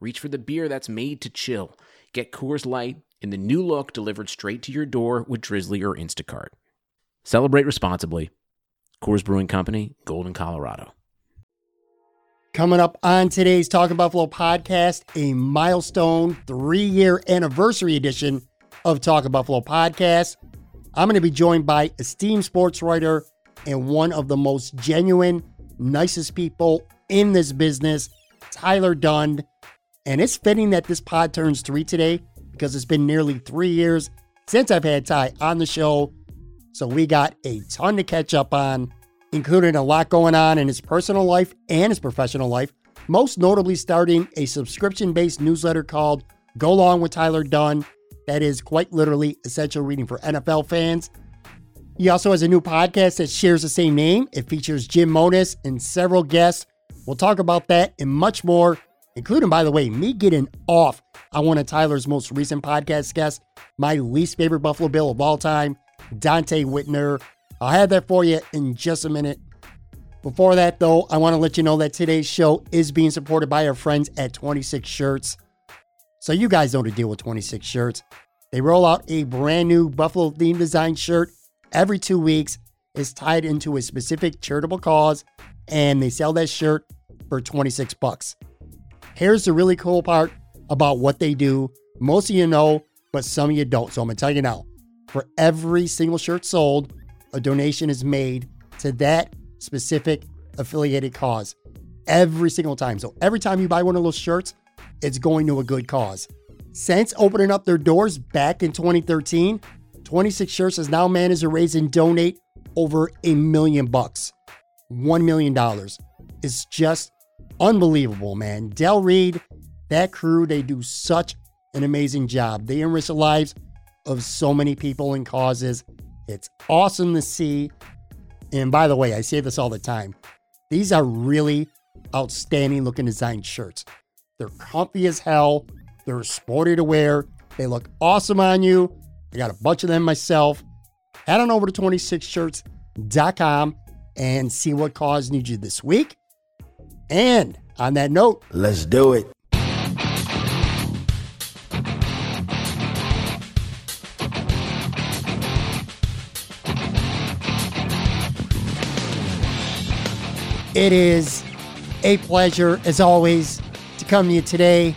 reach for the beer that's made to chill. Get Coors Light in the new look delivered straight to your door with Drizly or Instacart. Celebrate responsibly. Coors Brewing Company, Golden, Colorado. Coming up on today's Talking Buffalo podcast, a milestone three year anniversary edition of Talking Buffalo podcast. I'm going to be joined by esteemed sports writer and one of the most genuine, nicest people in this business, Tyler Dunne. And it's fitting that this pod turns three today because it's been nearly three years since I've had Ty on the show. So we got a ton to catch up on, including a lot going on in his personal life and his professional life, most notably starting a subscription based newsletter called Go Long with Tyler Dunne. That is quite literally essential reading for NFL fans. He also has a new podcast that shares the same name. It features Jim Monos and several guests. We'll talk about that and much more, including, by the way, me getting off on one of Tyler's most recent podcast guests, my least favorite Buffalo Bill of all time, Donte Whitner. I'll have that for you in just a minute. Before that, though, I want to let you know that today's show is being supported by our friends at 26 Shirts. So, you guys know the deal with 26 Shirts. They roll out a brand new Buffalo themed design shirt every two weeks. It's tied into a specific charitable cause, and they sell that shirt for 26 bucks. Here's the really cool part about what they do. Most of you know, but some of you don't. So I'm gonna tell you now. For every single shirt sold, a donation is made to that specific affiliated cause. Every single time. So every time you buy one of those shirts, it's going to a good cause. Since opening up their doors back in 2013, 26 Shirts has now managed to raise and donate over a million bucks. $1 million. It's just unbelievable, man. Del Reed, that crew, they do such an amazing job. They enrich the lives of so many people and causes. It's awesome to see. And by the way, I say this all the time. These are really outstanding looking design shirts. They're comfy as hell. They're sporty to wear. They look awesome on you. I got a bunch of them myself. Head on over to 26shirts.com and see what cause needs you this week. And on that note, let's do it. It is a pleasure, as always, to come to you today.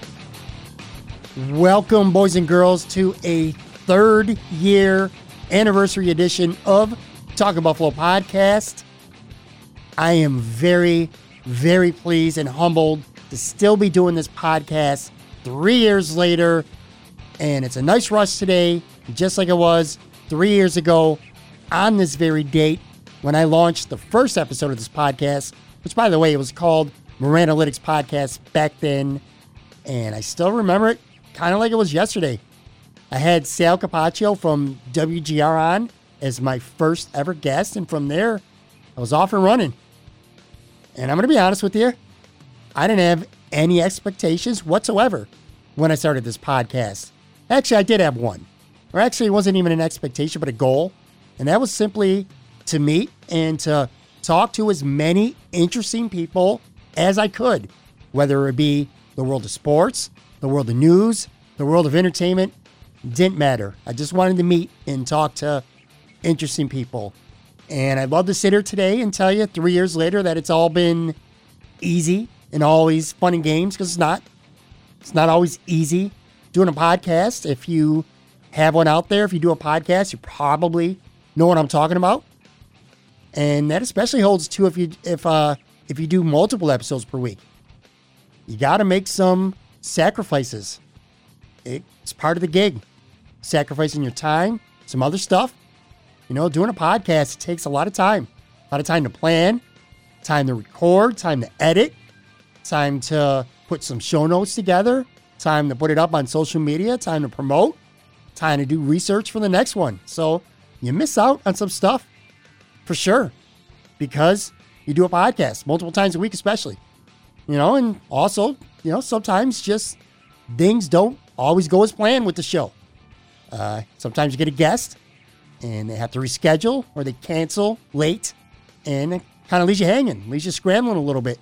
Welcome, boys and girls, to a third year anniversary edition of Talking Buffalo podcast. I am very, very pleased and humbled to still be doing this podcast three years later. And it's a nice rush today, just like it was three years ago on this very date when I launched the first episode of this podcast, which, by the way, it was called Moranalytics Podcast back then. And I still remember it kind of like it was yesterday. I had Sal Capaccio from WGR on as my first ever guest. And from there, I was off and running. And I'm going to be honest with you, I didn't have any expectations whatsoever when I started this podcast. Actually, I did have one. Or actually, it wasn't even an expectation, but a goal. And that was simply to meet and to talk to as many interesting people as I could, whether it be the world of sports, the world of news, the world of entertainment, didn't matter. I just wanted to meet and talk to interesting people. And I'd love to sit here today and tell you three years later that it's all been easy and always fun and games because it's not. It's not always easy doing a podcast. If you have one out there, if you do a podcast, you probably know what I'm talking about. And that especially holds true if you if uh if you do multiple episodes per week. You got to make some sacrifices. It's part of the gig. Sacrificing your time, some other stuff. You know, doing a podcast takes a lot of time. A lot of time to plan, time to record, time to edit, time to put some show notes together, time to put it up on social media, time to promote, time to do research for the next one. So you miss out on some stuff for sure because you do a podcast multiple times a week, especially. You know, and also, you know, sometimes just things don't always go as planned with the show. Uh, sometimes you get a guest and they have to reschedule or they cancel late and it kind of leaves you hanging, leaves you scrambling a little bit.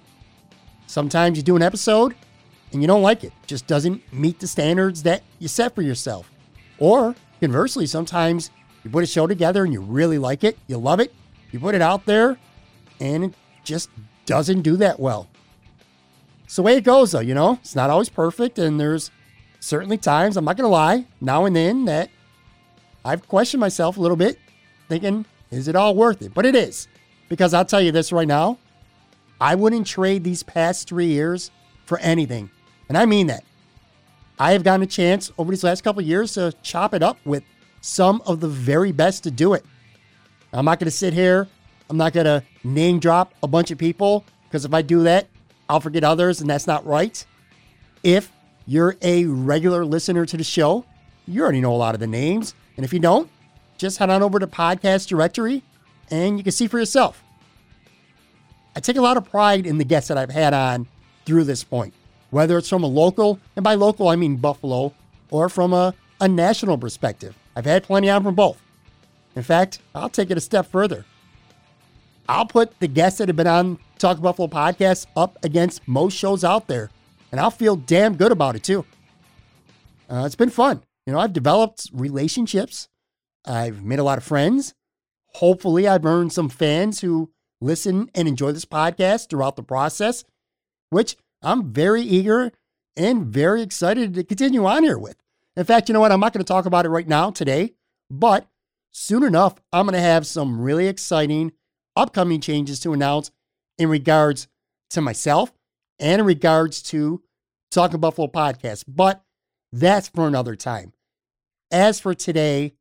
Sometimes you do an episode and you don't like it, just doesn't meet the standards that you set for yourself. Or conversely, sometimes you put a show together and you really like it, you love it, you put it out there, and it just doesn't do that well. It's the way it goes, though, you know? It's not always perfect, and there's certainly times, I'm not going to lie, now and then that I've questioned myself a little bit, thinking, is it all worth it? But it is. Because I'll tell you this right now I wouldn't trade these past three years for anything. And I mean that. I have gotten a chance over these last couple years to chop it up with some of the very best to do it. I'm not going to sit here. I'm not going to name drop a bunch of people because if I do that, I'll forget others, and that's not right. If you're a regular listener to the show, you already know a lot of the names. And if you don't, just head on over to Podcast Directory and you can see for yourself. I take a lot of pride in the guests that I've had on through this point, whether it's from a local, and by local, I mean Buffalo, or from a, a national perspective. I've had plenty on from both. In fact, I'll take it a step further. I'll put the guests that have been on Talk Buffalo podcast up against most shows out there, and I'll feel damn good about it too. Uh, it's been fun. You know, I've developed relationships, I've made a lot of friends. Hopefully, I've earned some fans who listen and enjoy this podcast throughout the process, which I'm very eager and very excited to continue on here with. In fact, you know what? I'm not going to talk about it right now today, but soon enough, I'm going to have some really exciting upcoming changes to announce in regards to myself and in regards to Talking Buffalo podcast. But that's for another time. As for today,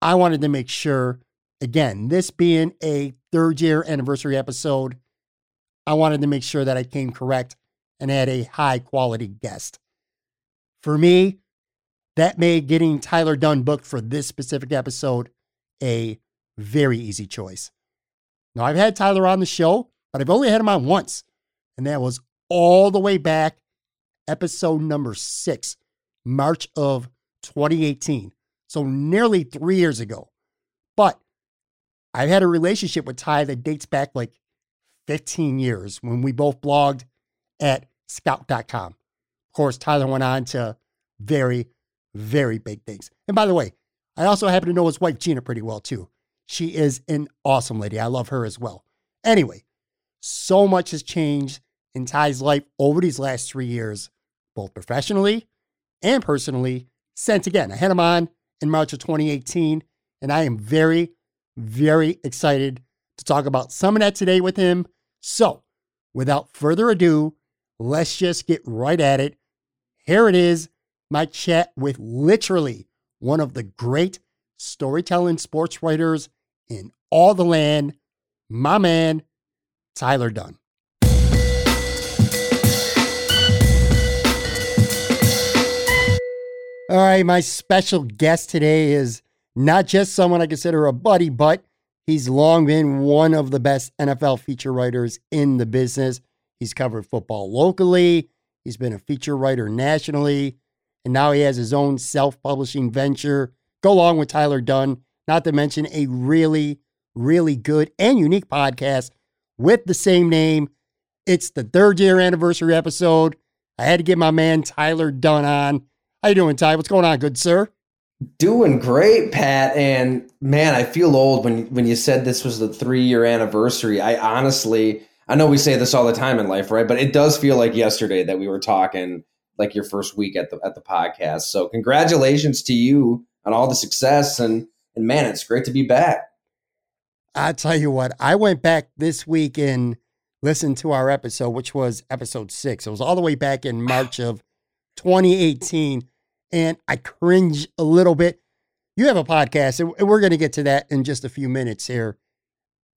I wanted to make sure, again, this being a third year anniversary episode, I wanted to make sure that I came correct and had a high quality guest. For me, that made getting Tyler Dunne booked for this specific episode a very easy choice. Now, I've had Tyler on the show, but I've only had him on once, and that was all the way back, episode number six, March of 2018. So nearly three years ago. But I've had a relationship with Ty that dates back like 15 years when we both blogged at scout.com. Of course, Tyler went on to very, very big things. And by the way, I also happen to know his wife, Gina, pretty well too. She is an awesome lady. I love her as well. Anyway, so much has changed in Ty's life over these last three years, both professionally and personally. Since again, I had him on in March of 2018, and I am very, very excited to talk about some of that today with him. So, without further ado, let's just get right at it. Here it is my chat with literally one of the great storytelling sports writers in all the land, my man, Tyler Dunne. All right, my special guest today is not just someone I consider a buddy, but he's long been one of the best NFL feature writers in the business. He's covered football locally, he's been a feature writer nationally, and now he has his own self publishing venture. Go Long with Tyler Dunne, not to mention a really, really good and unique podcast with the same name. It's the third year anniversary episode. I had to get my man Tyler Dunne on. How you doing, Ty? What's going on, good sir? Doing great, Pat. And man, I feel old when when you said this was the three year anniversary. I honestly, I know we say this all the time in life, right? But it does feel like yesterday that we were talking like your first week at the at the podcast. So congratulations to you on all the success and and man, it's great to be back. I tell you what, I went back this week and listened to our episode, which was episode six. It was all the way back in March of 2018. And I cringe a little bit. You have a podcast, and we're going to get to that in just a few minutes here.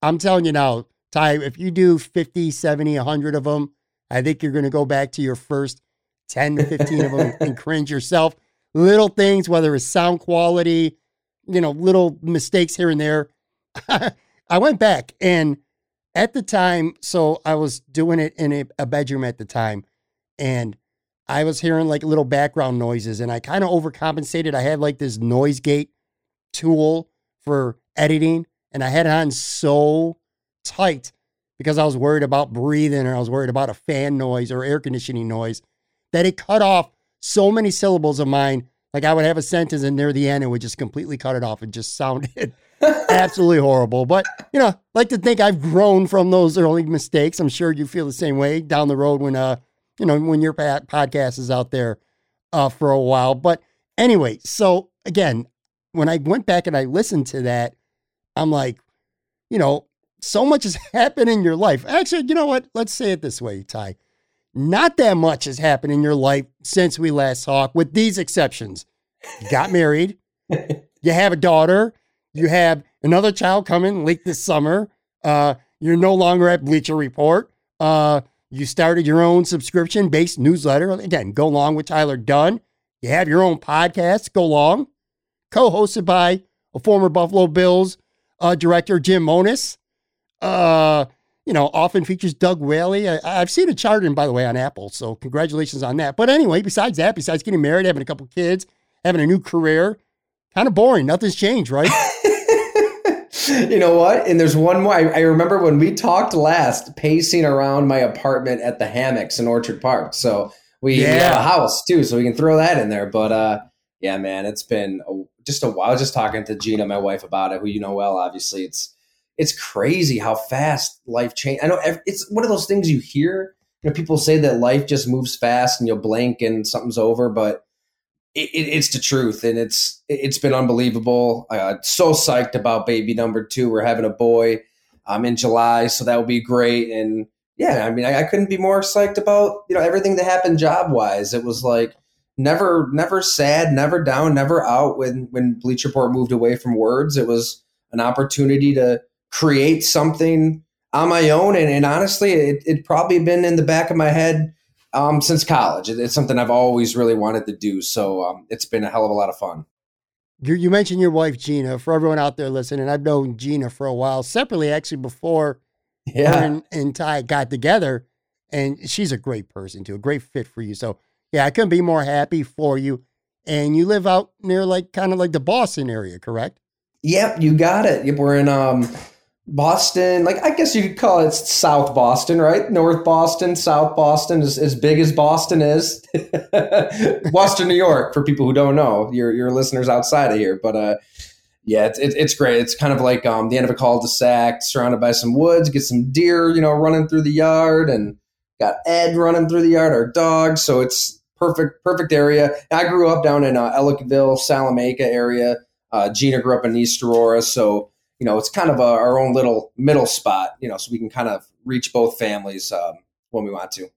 I'm telling you now, Ty, if you do 50, 70, 100 of them, I think you're going to go back to your first 10 to 15 of them and cringe yourself. Little things, whether it's sound quality, you know, little mistakes here and there. I went back and at the time, so I was doing it in a, a bedroom at the time, and I was hearing like little background noises, and I kind of overcompensated. I had like this noise gate tool for editing, and I had it on so tight because I was worried about breathing or I was worried about a fan noise or air conditioning noise that it cut off so many syllables of mine. Like I would have a sentence and near the end, it would just completely cut it off. It just sounded absolutely horrible. But, you know, like to think I've grown from those early mistakes. I'm sure you feel the same way down the road when, uh, you know, when your podcast is out there uh, for a while. But anyway, so again, when I went back and I listened to that, I'm like, you know, so much has happened in your life. Actually, you know what? Let's say it this way, Ty. Not that much has happened in your life since we last talked, with these exceptions. You got married, you have a daughter, you have another child coming late this summer. Uh, you're no longer at Bleacher Report. Uh, you started your own subscription based newsletter. Again, Go Long with Tyler Dunne. You have your own podcast, Go Long, co hosted by a former Buffalo Bills uh, director, Jim Monos. Uh, you know, often features Doug Whaley. I, have seen it charted, by the way, on Apple. So congratulations on that. But anyway, besides that, besides getting married, having a couple kids, having a new career, kind of boring. Nothing's changed, right? you know what? And there's one more. I, I, remember when we talked last, pacing around my apartment at the hammocks in Orchard Park. So we, yeah. we have a house too, so we can throw that in there. But uh, yeah, man, it's been a, just a while. Just talking to Gina, my wife, about it, who you know well. Obviously, it's it's crazy how fast life change. I know it's one of those things you hear. You know, people say that life just moves fast and you'll blink and something's over, but it, it, it's the truth, and it's it's been unbelievable. Uh, so psyched about baby number two. We're having a boy um, in July, so that will be great. And yeah, I mean, I, I couldn't be more psyched about you know everything that happened job wise. It was like never never sad, never down, never out. When when Bleacher Report moved away from words, it was an opportunity to create something on my own. And, and honestly, it, it probably been in the back of my head um, since college. It's something I've always really wanted to do. So um, it's been a hell of a lot of fun. You, you mentioned your wife, Gina. For everyone out there listening, I've known Gina for a while, separately, actually, before yeah. her and, and Ty got together. And she's a great person, too, a great fit for you. So, yeah, I couldn't be more happy for you. And you live out near, like, kind of like the Boston area, correct? Yep, you got it. We're in um, Boston, like I guess you could call it South Boston, right? North Boston, South Boston is as big as Boston is. Boston, New York, for people who don't know, your your listeners outside of here. But uh, yeah, it's it, it's great. It's kind of like um, the end of a cul-de-sac, surrounded by some woods. Get some deer, you know, running through the yard, and got Ed running through the yard, our dog. So it's perfect, perfect area. I grew up down in uh, Salamanca area. Uh, Gina grew up in East Aurora, so you know, it's kind of a, our own little middle spot, you know, so we can kind of reach both families um, when we want to.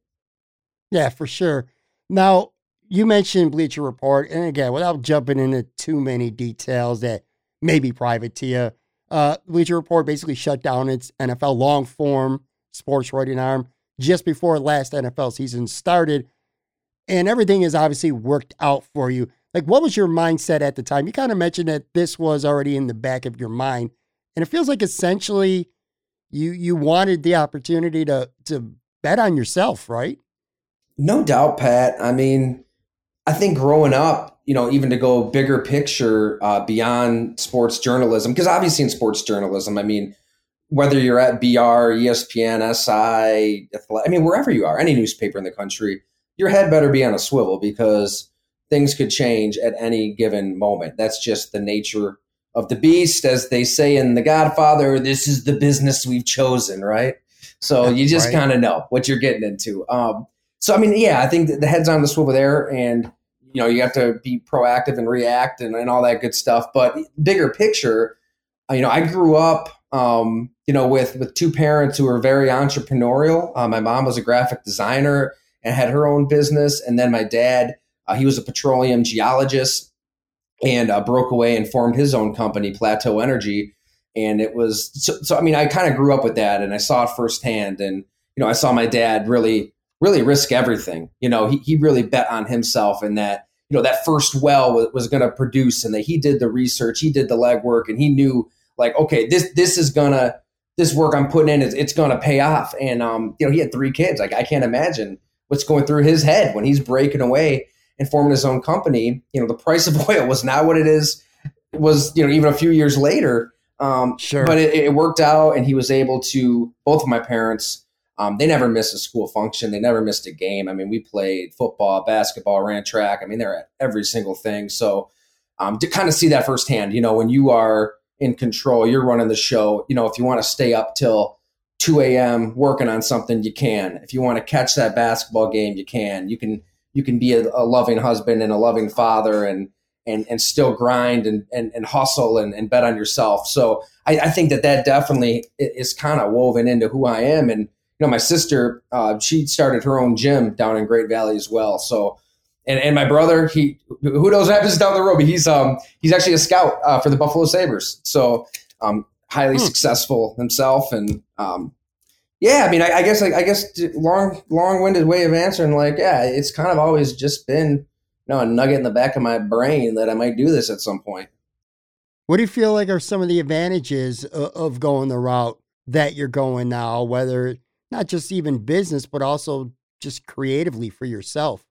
Yeah, for sure. Now, you mentioned Bleacher Report, and again, without jumping into too many details that may be private to you, uh, Bleacher Report basically shut down its NFL long form sports writing arm just before last NFL season started. And everything has obviously worked out for you. Like, what was your mindset at the time? You kind of mentioned that this was already in the back of your mind and it feels like essentially you you wanted the opportunity to to bet on yourself, right? No doubt, Pat. I mean, I think growing up, you know, even to go bigger picture uh, beyond sports journalism, because obviously in sports journalism, I mean, whether you're at BR, ESPN, SI, I mean, wherever you are, any newspaper in the country, your head better be on a swivel because things could change at any given moment. That's just the nature of the beast, as they say in The Godfather, this is the business we've chosen, right? So you just right. kind of know what you're getting into. Um, so I mean, yeah, I think the head's on the swivel there, and you know you have to be proactive and react and, and all that good stuff. But bigger picture, you know, I grew up, um, you know, with with two parents who were very entrepreneurial. Uh, my mom was a graphic designer and had her own business, and then my dad, uh, he was a petroleum geologist and uh, broke away and formed his own company, Plateau Energy. And it was so, so I mean, I kind of grew up with that and I saw it firsthand. And, you know, I saw my dad really really risk everything. You know, he, he really bet on himself and that, you know, that first well was, was going to produce and that he did the research, he did the legwork and he knew like, okay, this, this is going to, this work I'm putting in is it's going to pay off. And, um, you know, he had three kids. Like I can't imagine what's going through his head when he's breaking away and forming his own company. You know, the price of oil was not what it is, was, you know, even a few years later. Um, Sure. but it, it worked out and he was able to, both of my parents, um, they never missed a school function. They never missed a game. I mean, we played football, basketball, ran track. I mean, they're at every single thing. So um, to kind of see that firsthand, you know, when you are in control, you're running the show. You know, if you want to stay up till 2 a.m. working on something, you can. If you want to catch that basketball game, you can. You can you can be a, a loving husband and a loving father and and and still grind and and, and hustle and, and bet on yourself. So I, I think that that definitely is kind of woven into who I am. And you know, my sister, uh, she started her own gym down in Great Valley as well. So, and, and my brother, he who knows what happens down the road, but he's um he's actually a scout uh, for the Buffalo Sabres. So, um, highly Hmm. successful himself, and um, yeah, I mean, I, I guess like, I guess long long winded way of answering, like, yeah, it's kind of always just been you know a nugget in the back of my brain that I might do this at some point. What do you feel like are some of the advantages of, of going the route that you're going now, whether not just even business, but also just creatively for yourself?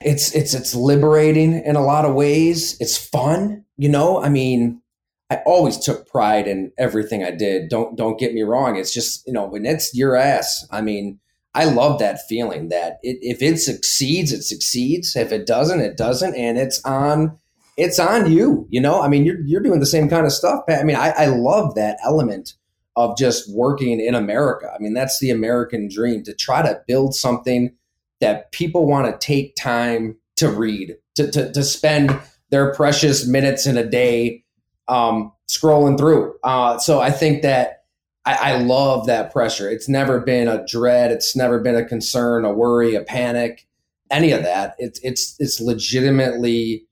it's it's it's liberating in a lot of ways. It's fun, you know. I mean, I always took pride in everything I did. Don't don't get me wrong. It's just you know when it's your ass. I mean, I love that feeling that it, if it succeeds, it succeeds. If it doesn't, it doesn't, and it's on it's on you. You know, I mean, you're you're doing the same kind of stuff. I mean, I, I love that element of just working in America. I mean, that's the American dream to try to build something that people want to take time to read, to, to, to spend their precious minutes in a day um, scrolling through. Uh, so I think that I, I love that pressure. It's never been a dread. It's never been a concern, a worry, a panic, any of that. It's it's it's legitimately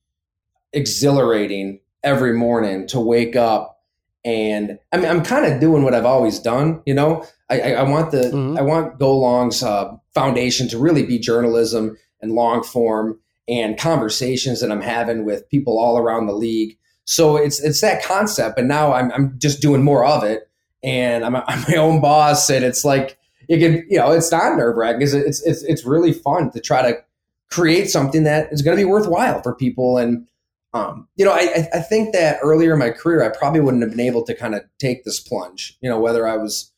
exhilarating every morning to wake up and I mean I'm kind of doing what I've always done. You know, I, I, I want the Mhm. I want Go Long's uh, foundation to really be journalism and long form and conversations that I'm having with people all around the league. So it's it's that concept, but now I'm I'm just doing more of it, and I'm, I'm my own boss, and it's like you can you know it's not nerve wracking. It's, it's it's it's really fun to try to create something that is going to be worthwhile for people and. Um, you know, I, I- think that earlier in my career, I probably wouldn't have been able to kind of take this plunge. You know, whether I was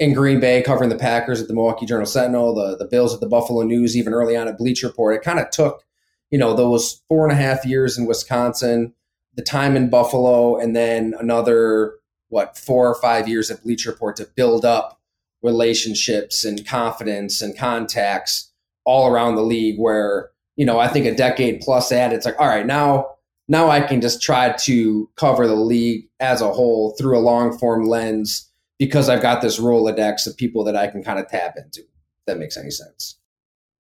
in Green Bay covering the Packers at the Milwaukee Journal Sentinel, the the Bills at the Buffalo News, even early on at Bleacher Report. It kind of took, you know, those four and a half years in Wisconsin, the time in Buffalo, and then another what four or five years at Bleacher Report to build up relationships and confidence and contacts all around the league. Where you know, I think a decade plus at it's like, all right, now now I can just try to cover the league as a whole through a long form lens because I've got this Rolodex of people that I can kind of tap into. If that makes any sense.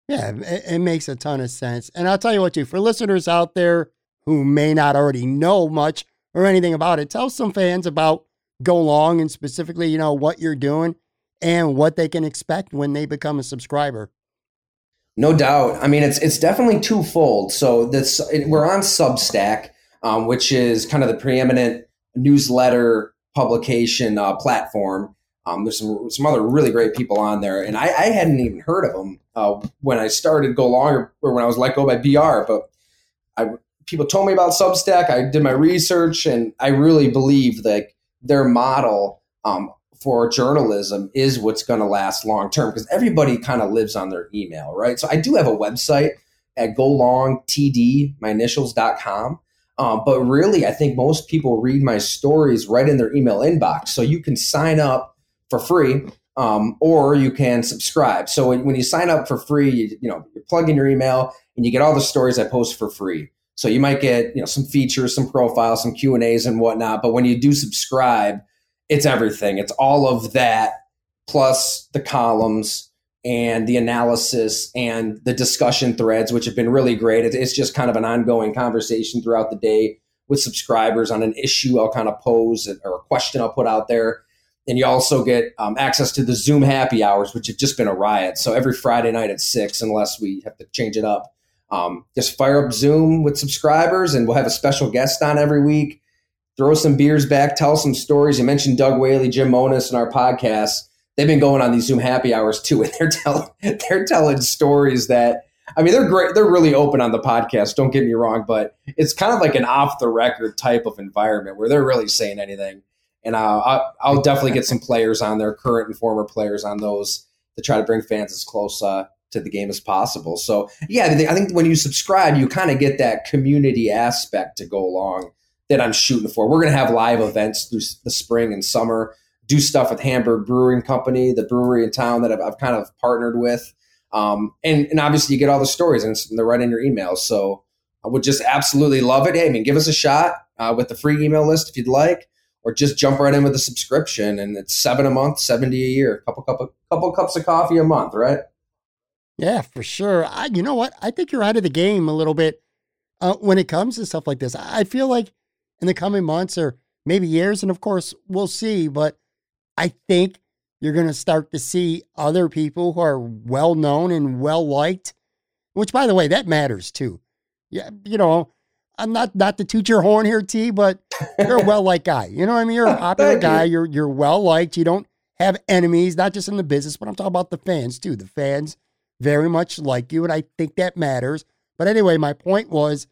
Yeah, it, it makes a ton of sense. And I'll tell you what, too, for listeners out there who may not already know much or anything about it, tell some fans about Go Long and specifically, you know, what you're doing and what they can expect when they become a subscriber. No doubt. I mean, it's it's definitely twofold. So this we're on Substack, um, which is kind of the preeminent newsletter publication uh, platform. Um, there's some some other really great people on there, and I, I hadn't even heard of them uh, when I started Go Long or, or when I was let go by BR. But I people told me about Substack. I did my research, and I really believe that their model um, for journalism is what's going to last long term because everybody kind of lives on their email, right? So I do have a website at golongtd, my initials.com. Um, but really, I think most people read my stories right in their email inbox. So you can sign up for free um, or you can subscribe. So when, you sign up for free, you, you know, you plug in your email and you get all the stories I post for free. So you might get, you know, some features, some profiles, some Q and A's and whatnot. But when you do subscribe, it's everything. It's all of that plus the columns and the analysis and the discussion threads, which have been really great. It's just kind of an ongoing conversation throughout the day with subscribers on an issue I'll kind of pose or a question I'll put out there. And you also get um, access to the Zoom happy hours, which have just been a riot. So every Friday night at six, unless we have to change it up, um, just fire up Zoom with subscribers, and we'll have a special guest on every week. Throw some beers back, tell some stories. You mentioned Doug Whaley, Jim Monos in our podcast. They've been going on these Zoom happy hours too, and they're telling they're telling stories that I mean, they're great. They're really open on the podcast. Don't get me wrong, but it's kind of like an off the record type of environment where they're really saying anything. And uh, I'll, I'll, definitely get some players on there, current and former players on those to try to bring fans as close uh, to the game as possible. So yeah, I think when you subscribe, you kind of get that community aspect to go along that I'm shooting for. We're going to have live events through the spring and summer. Do stuff with Hamburg Brewing Company, the brewery in town that I've, I've kind of partnered with. Um, and, and obviously you get all the stories and they're right in your email. So I would just absolutely love it. Hey, I mean, give us a shot uh, with the free email list if you'd like, or just jump right in with a subscription. And it's seven a month, 70 a year, couple, couple, couple cups of coffee a month, right? Yeah, for sure. I, you know what? I think you're out of the game a little bit uh, when it comes to stuff like this. I feel like in the coming months or maybe years, and of course we'll see, but I think you're going to start to see other people who are well known and well liked, which, by the way, that matters too. Yeah, you know, I'm not not to toot your horn here, T, but you're a well liked guy. You know what I mean? You're a popular guy. You. You're you're well liked. You don't have enemies, not just in the business, but I'm talking about the fans too. The fans very much like you, and I think that matters. But anyway, my point was,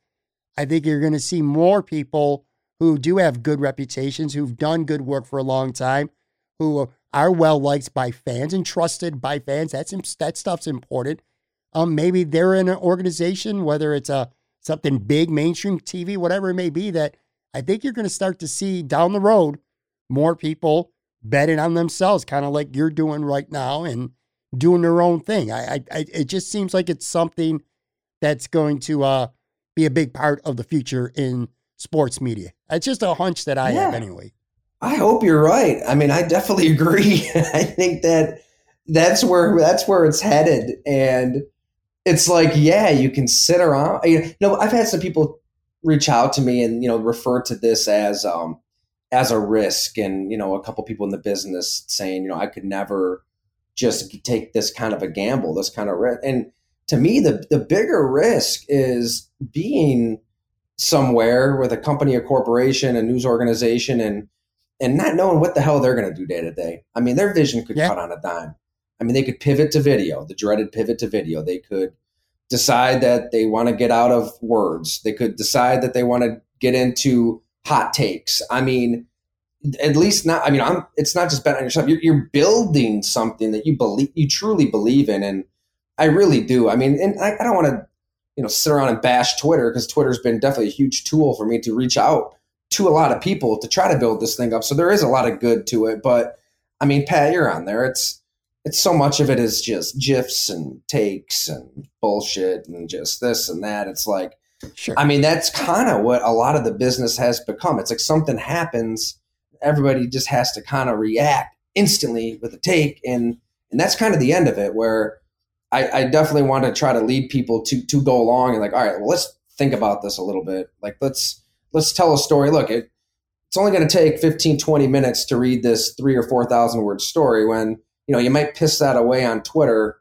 I think you're going to see more people who do have good reputations, who've done good work for a long time, who are well liked by fans and trusted by fans. That's that stuff's important. Um, maybe they're in an organization, whether it's a something big, mainstream TV, whatever it may be, that I think you're going to start to see down the road more people betting on themselves, kind of like you're doing right now, and doing their own thing. I, I, I it just seems like it's something that's going to uh, be a big part of the future in sports media. It's just a hunch that I yeah. have anyway. I hope you're right. I mean, I definitely agree. I think that that's where that's where it's headed, and it's like, yeah, you can sit around. You know, I've had some people reach out to me and you know refer to this as um as a risk, and you know, a couple people in the business saying, you know, I could never just take this kind of a gamble, this kind of risk, and to me, the the bigger risk is being somewhere with a company, a corporation, a news organization, and and not knowing what the hell they're going to do day to day. I mean, their vision could yeah. cut on a dime. I mean, they could pivot to video, the dreaded pivot to video. They could decide that they want to get out of words. They could decide that they want to get into hot takes. I mean, at least not. I mean, I'm. It's not just betting on yourself. You're, you're building something that you believe, you truly believe in, and I really do. I mean, and I, I don't want to, you know, sit around and bash Twitter because Twitter's been definitely a huge tool for me to reach out to a lot of people to try to build this thing up. So there is a lot of good to it. But I mean, Pat, you're on there. It's it's so much of it is just gifs and takes and bullshit and just this and that. It's like, sure. I mean, that's kind of what a lot of the business has become. It's like something happens, everybody just has to kind of react instantly with a take, and and that's kind of the end of it. Where I, I definitely want to try to lead people to to go along and like, all right, well, let's think about this a little bit. Like, let's let's tell a story. Look, it, it's only going to take 15, 20 minutes to read this three or 4,000 word story when, you know, you might piss that away on Twitter,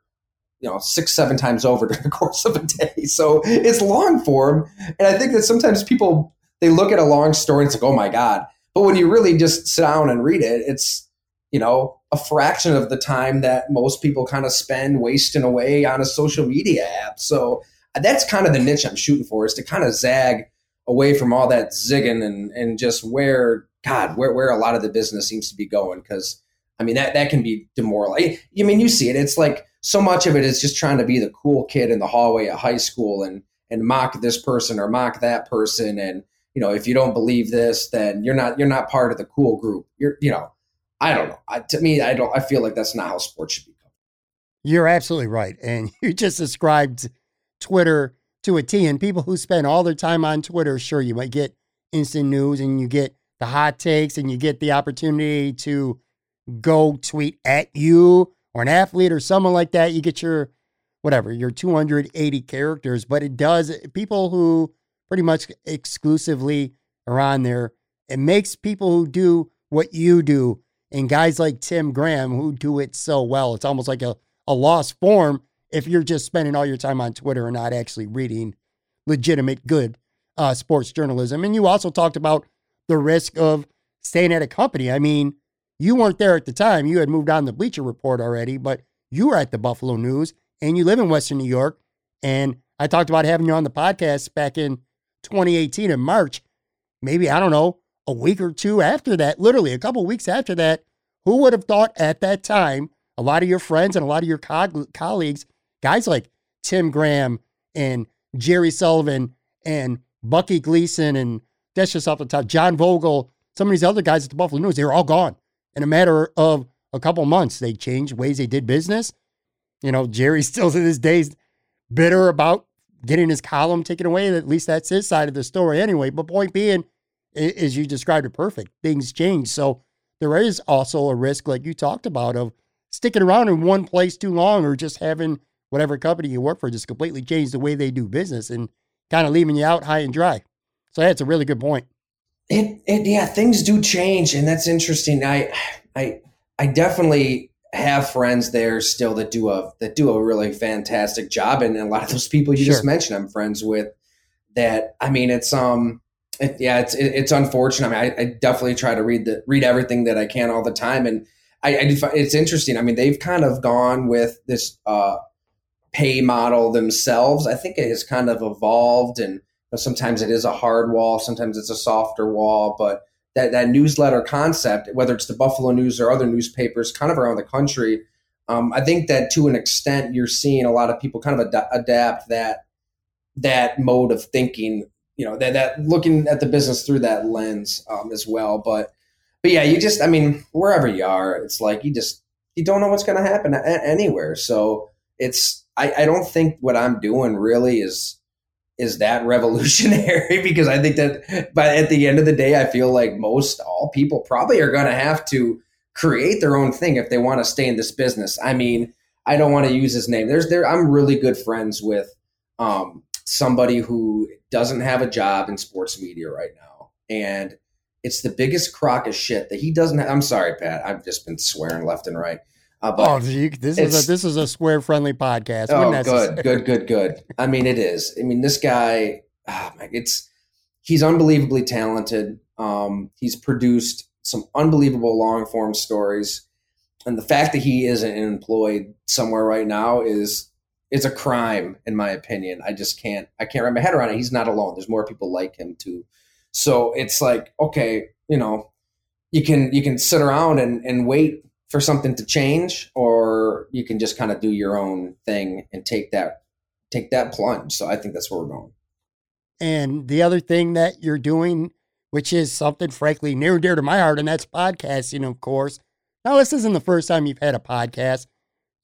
you know, six, seven times over during the course of a day. So it's long form. And I think that sometimes people, they look at a long story and it's like, oh my God. But when you really just sit down and read it, it's, you know, a fraction of the time that most people kind of spend wasting away on a social media app. So uh, that's kind of the niche I'm shooting for is to kind of zag away from all that zigging and and just where God where where a lot of the business seems to be going because I mean that that can be demoralizing. I mean you see it. It's like so much of it is just trying to be the cool kid in the hallway at high school and and mock this person or mock that person and you know if you don't believe this then you're not you're not part of the cool group. You're you know I don't know. I, to me I don't I feel like that's not how sports should be. You're absolutely right, and you just described Twitter to a T. And people who spend all their time on Twitter, sure, you might get instant news and you get the hot takes and you get the opportunity to go tweet at you or an athlete or someone like that. You get your whatever, your 280 characters, but it does people who pretty much exclusively are on there. It makes people who do what you do and guys like Tim Graham who do it so well. It's almost like a, a lost form if you're just spending all your time on Twitter and not actually reading legitimate, good uh, sports journalism. And you also talked about the risk of staying at a company. I mean, you weren't there at the time. You had moved on the Bleacher Report already, but you were at the Buffalo News and you live in Western New York. And I talked about having you on the podcast back in 2018 in March. Maybe, I don't know, a week or two after that, literally a couple weeks after that. Who would have thought at that time, a lot of your friends and a lot of your co- colleagues, guys like Tim Graham and Jerry Sullivan and Bucky Gleason and that's just off the top, John Vogel, some of these other guys at the Buffalo News, they were all gone in a matter of a couple months. They changed ways they did business. You know, Jerry still to this day bitter about getting his column taken away. At least that's his side of the story anyway. But point being, as you described it perfect, things change. So there is also a risk, like you talked about, of sticking around in one place too long or just having whatever company you work for just completely change the way they do business and kind of leaving you out high and dry. So that's a really good point. It, it yeah, things do change, and that's interesting. I I I definitely have friends there still that do a that do a really fantastic job, and a lot of those people you sure. just mentioned, I'm friends with. That I mean, it's um, it, yeah, it's it, it's unfortunate. I mean, I, I, definitely try to read the read everything that I can all the time, and I, I it's interesting. I mean, they've kind of gone with this uh pay model themselves. I think it has kind of evolved and sometimes it is a hard wall, sometimes it's a softer wall, but that, that newsletter concept, whether it's the Buffalo News or other newspapers kind of around the country, um, I think that to an extent you're seeing a lot of people kind of ad- adapt that that mode of thinking, you know, that, that looking at the business through that lens um, as well. But but yeah, you just, I mean, wherever you are, it's like you just you don't know what's going to happen a- anywhere. So it's I, I don't think what I'm doing really is is that revolutionary because I think that but at the end of the day I feel like most all people probably are going to have to create their own thing if they want to stay in this business. I mean, I don't want to use his name. There's there I'm really good friends with um, somebody who doesn't have a job in sports media right now and it's the biggest crock of shit that he doesn't have, I'm sorry Pat, I've just been swearing left and right. Uh, oh, you, this is a, this is a square friendly podcast. Oh, good, good, good, good. I mean, it is. I mean, this guy, oh my, it's he's unbelievably talented. Um, he's produced some unbelievable long form stories, and the fact that he isn't employed somewhere right now is is a crime, in my opinion. I just can't I can't wrap my head around it. He's not alone. There's more people like him too. So it's like, okay, you know, you can you can sit around and, and wait for something to change or you can just kind of do your own thing and take that take that plunge. So i think that's where we're going. And the other thing that you're doing which is something frankly near and dear to my heart and that's podcasting of course. Now this isn't the first time you've had a podcast.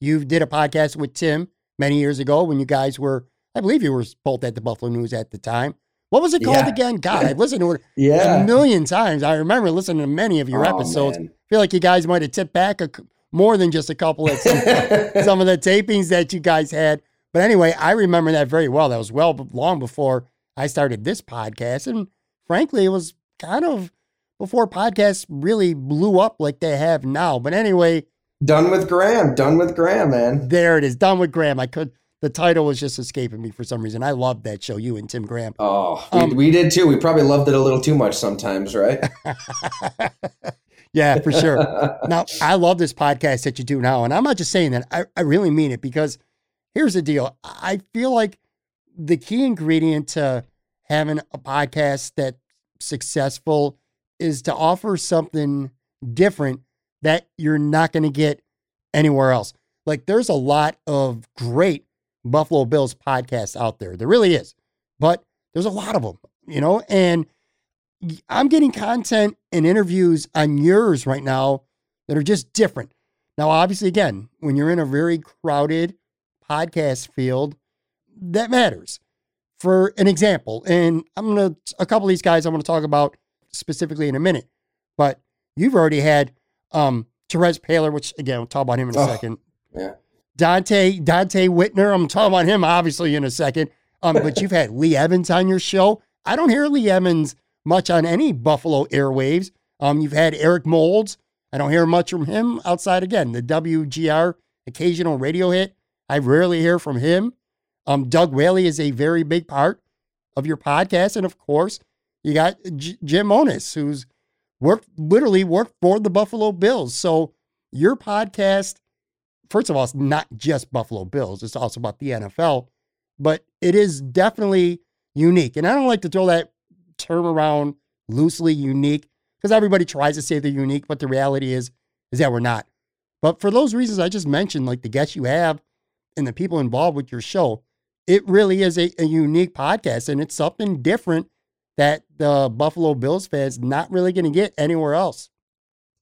You did a podcast with tim many years ago when you guys were i believe you were both at the buffalo news at the time what was it called yeah. again? God, I've listened to it yeah. a million times. I remember listening to many of your oh, episodes. Man feel like you guys might have tipped back a, more than just a couple of some, some of the tapings that you guys had. But anyway, I remember that very well. That was well long before I started this podcast. And frankly, it was kind of before podcasts really blew up like they have now. But anyway, done with Graham, done with Graham, man. There it is, done with Graham. I could the title was just escaping me for some reason. I loved that show, you and Tim Graham. Oh, we, um, we did too. We probably loved it a little too much sometimes, right? Yeah, for sure. now, I love this podcast that you do now. And I'm not just saying that, I, I really mean it because here's the deal. I feel like the key ingredient to having a podcast that's successful is to offer something different that you're not going to get anywhere else. Like there's a lot of great Buffalo Bills podcasts out there. There really is. But there's a lot of them, you know, and I'm getting content and interviews on yours right now that are just different. Now, obviously, again, when you're in a very crowded podcast field, that matters. For an example, and I'm going to, a couple of these guys I'm going to talk about specifically in a minute, but you've already had um, Terez Paylor, which again, we'll talk about him in a oh, second. Yeah. Donte, Dante Whitner, I'm talking about him obviously in a second. Um, but you've had Lee Evans on your show. I don't hear Lee Evans much on any Buffalo airwaves. Um, you've had Eric Moulds. I don't hear much from him outside again the WGR occasional radio hit. I rarely hear from him. Um, Doug Whaley is a very big part of your podcast, and of course, you got J- Jim Monos, who's worked literally worked for the Buffalo Bills. So your podcast, first of all, it's not just Buffalo Bills; it's also about the NFL. But it is definitely unique, and I don't like to throw that term around loosely. Unique because everybody tries to say they're unique, but the reality is is that we're not. But for those reasons I just mentioned, like the guests you have and the people involved with your show, it really is a, a unique podcast, and it's something different that the Buffalo Bills fans not really going to get anywhere else.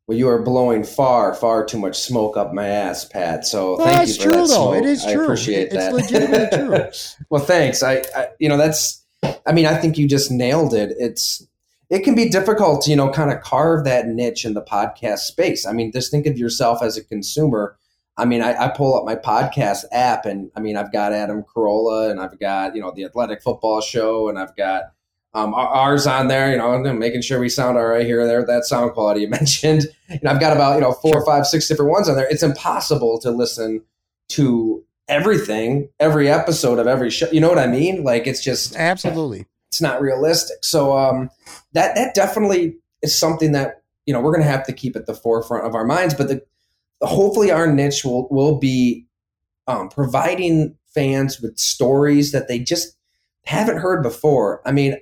Well, you are blowing far, far too much smoke up my ass, Pat. So well, thank you for true, that though. smoke. It is true. I appreciate it's that. It's legitimately true. well, thanks. I, I, you know, that's. I mean, I think you just nailed it. It's. It can be difficult to, you know, kind of carve that niche in the podcast space. I mean, just think of yourself as a consumer. I mean, I, I pull up my podcast app, and I mean, I've got Adam Carolla, and I've got you know the Athletic Football Show, and I've got um, ours on there, you know, making sure we sound all right here there. That sound quality you mentioned. And I've got about, you know, four, sure. five, six different ones on there. It's impossible to listen to everything, every episode of every show. You know what I mean? Like it's just absolutely, it's not realistic. So um, that that definitely is something that you know we're going to have to keep at the forefront of our minds. But the hopefully our niche will will be um, providing fans with stories that they just haven't heard before. I mean,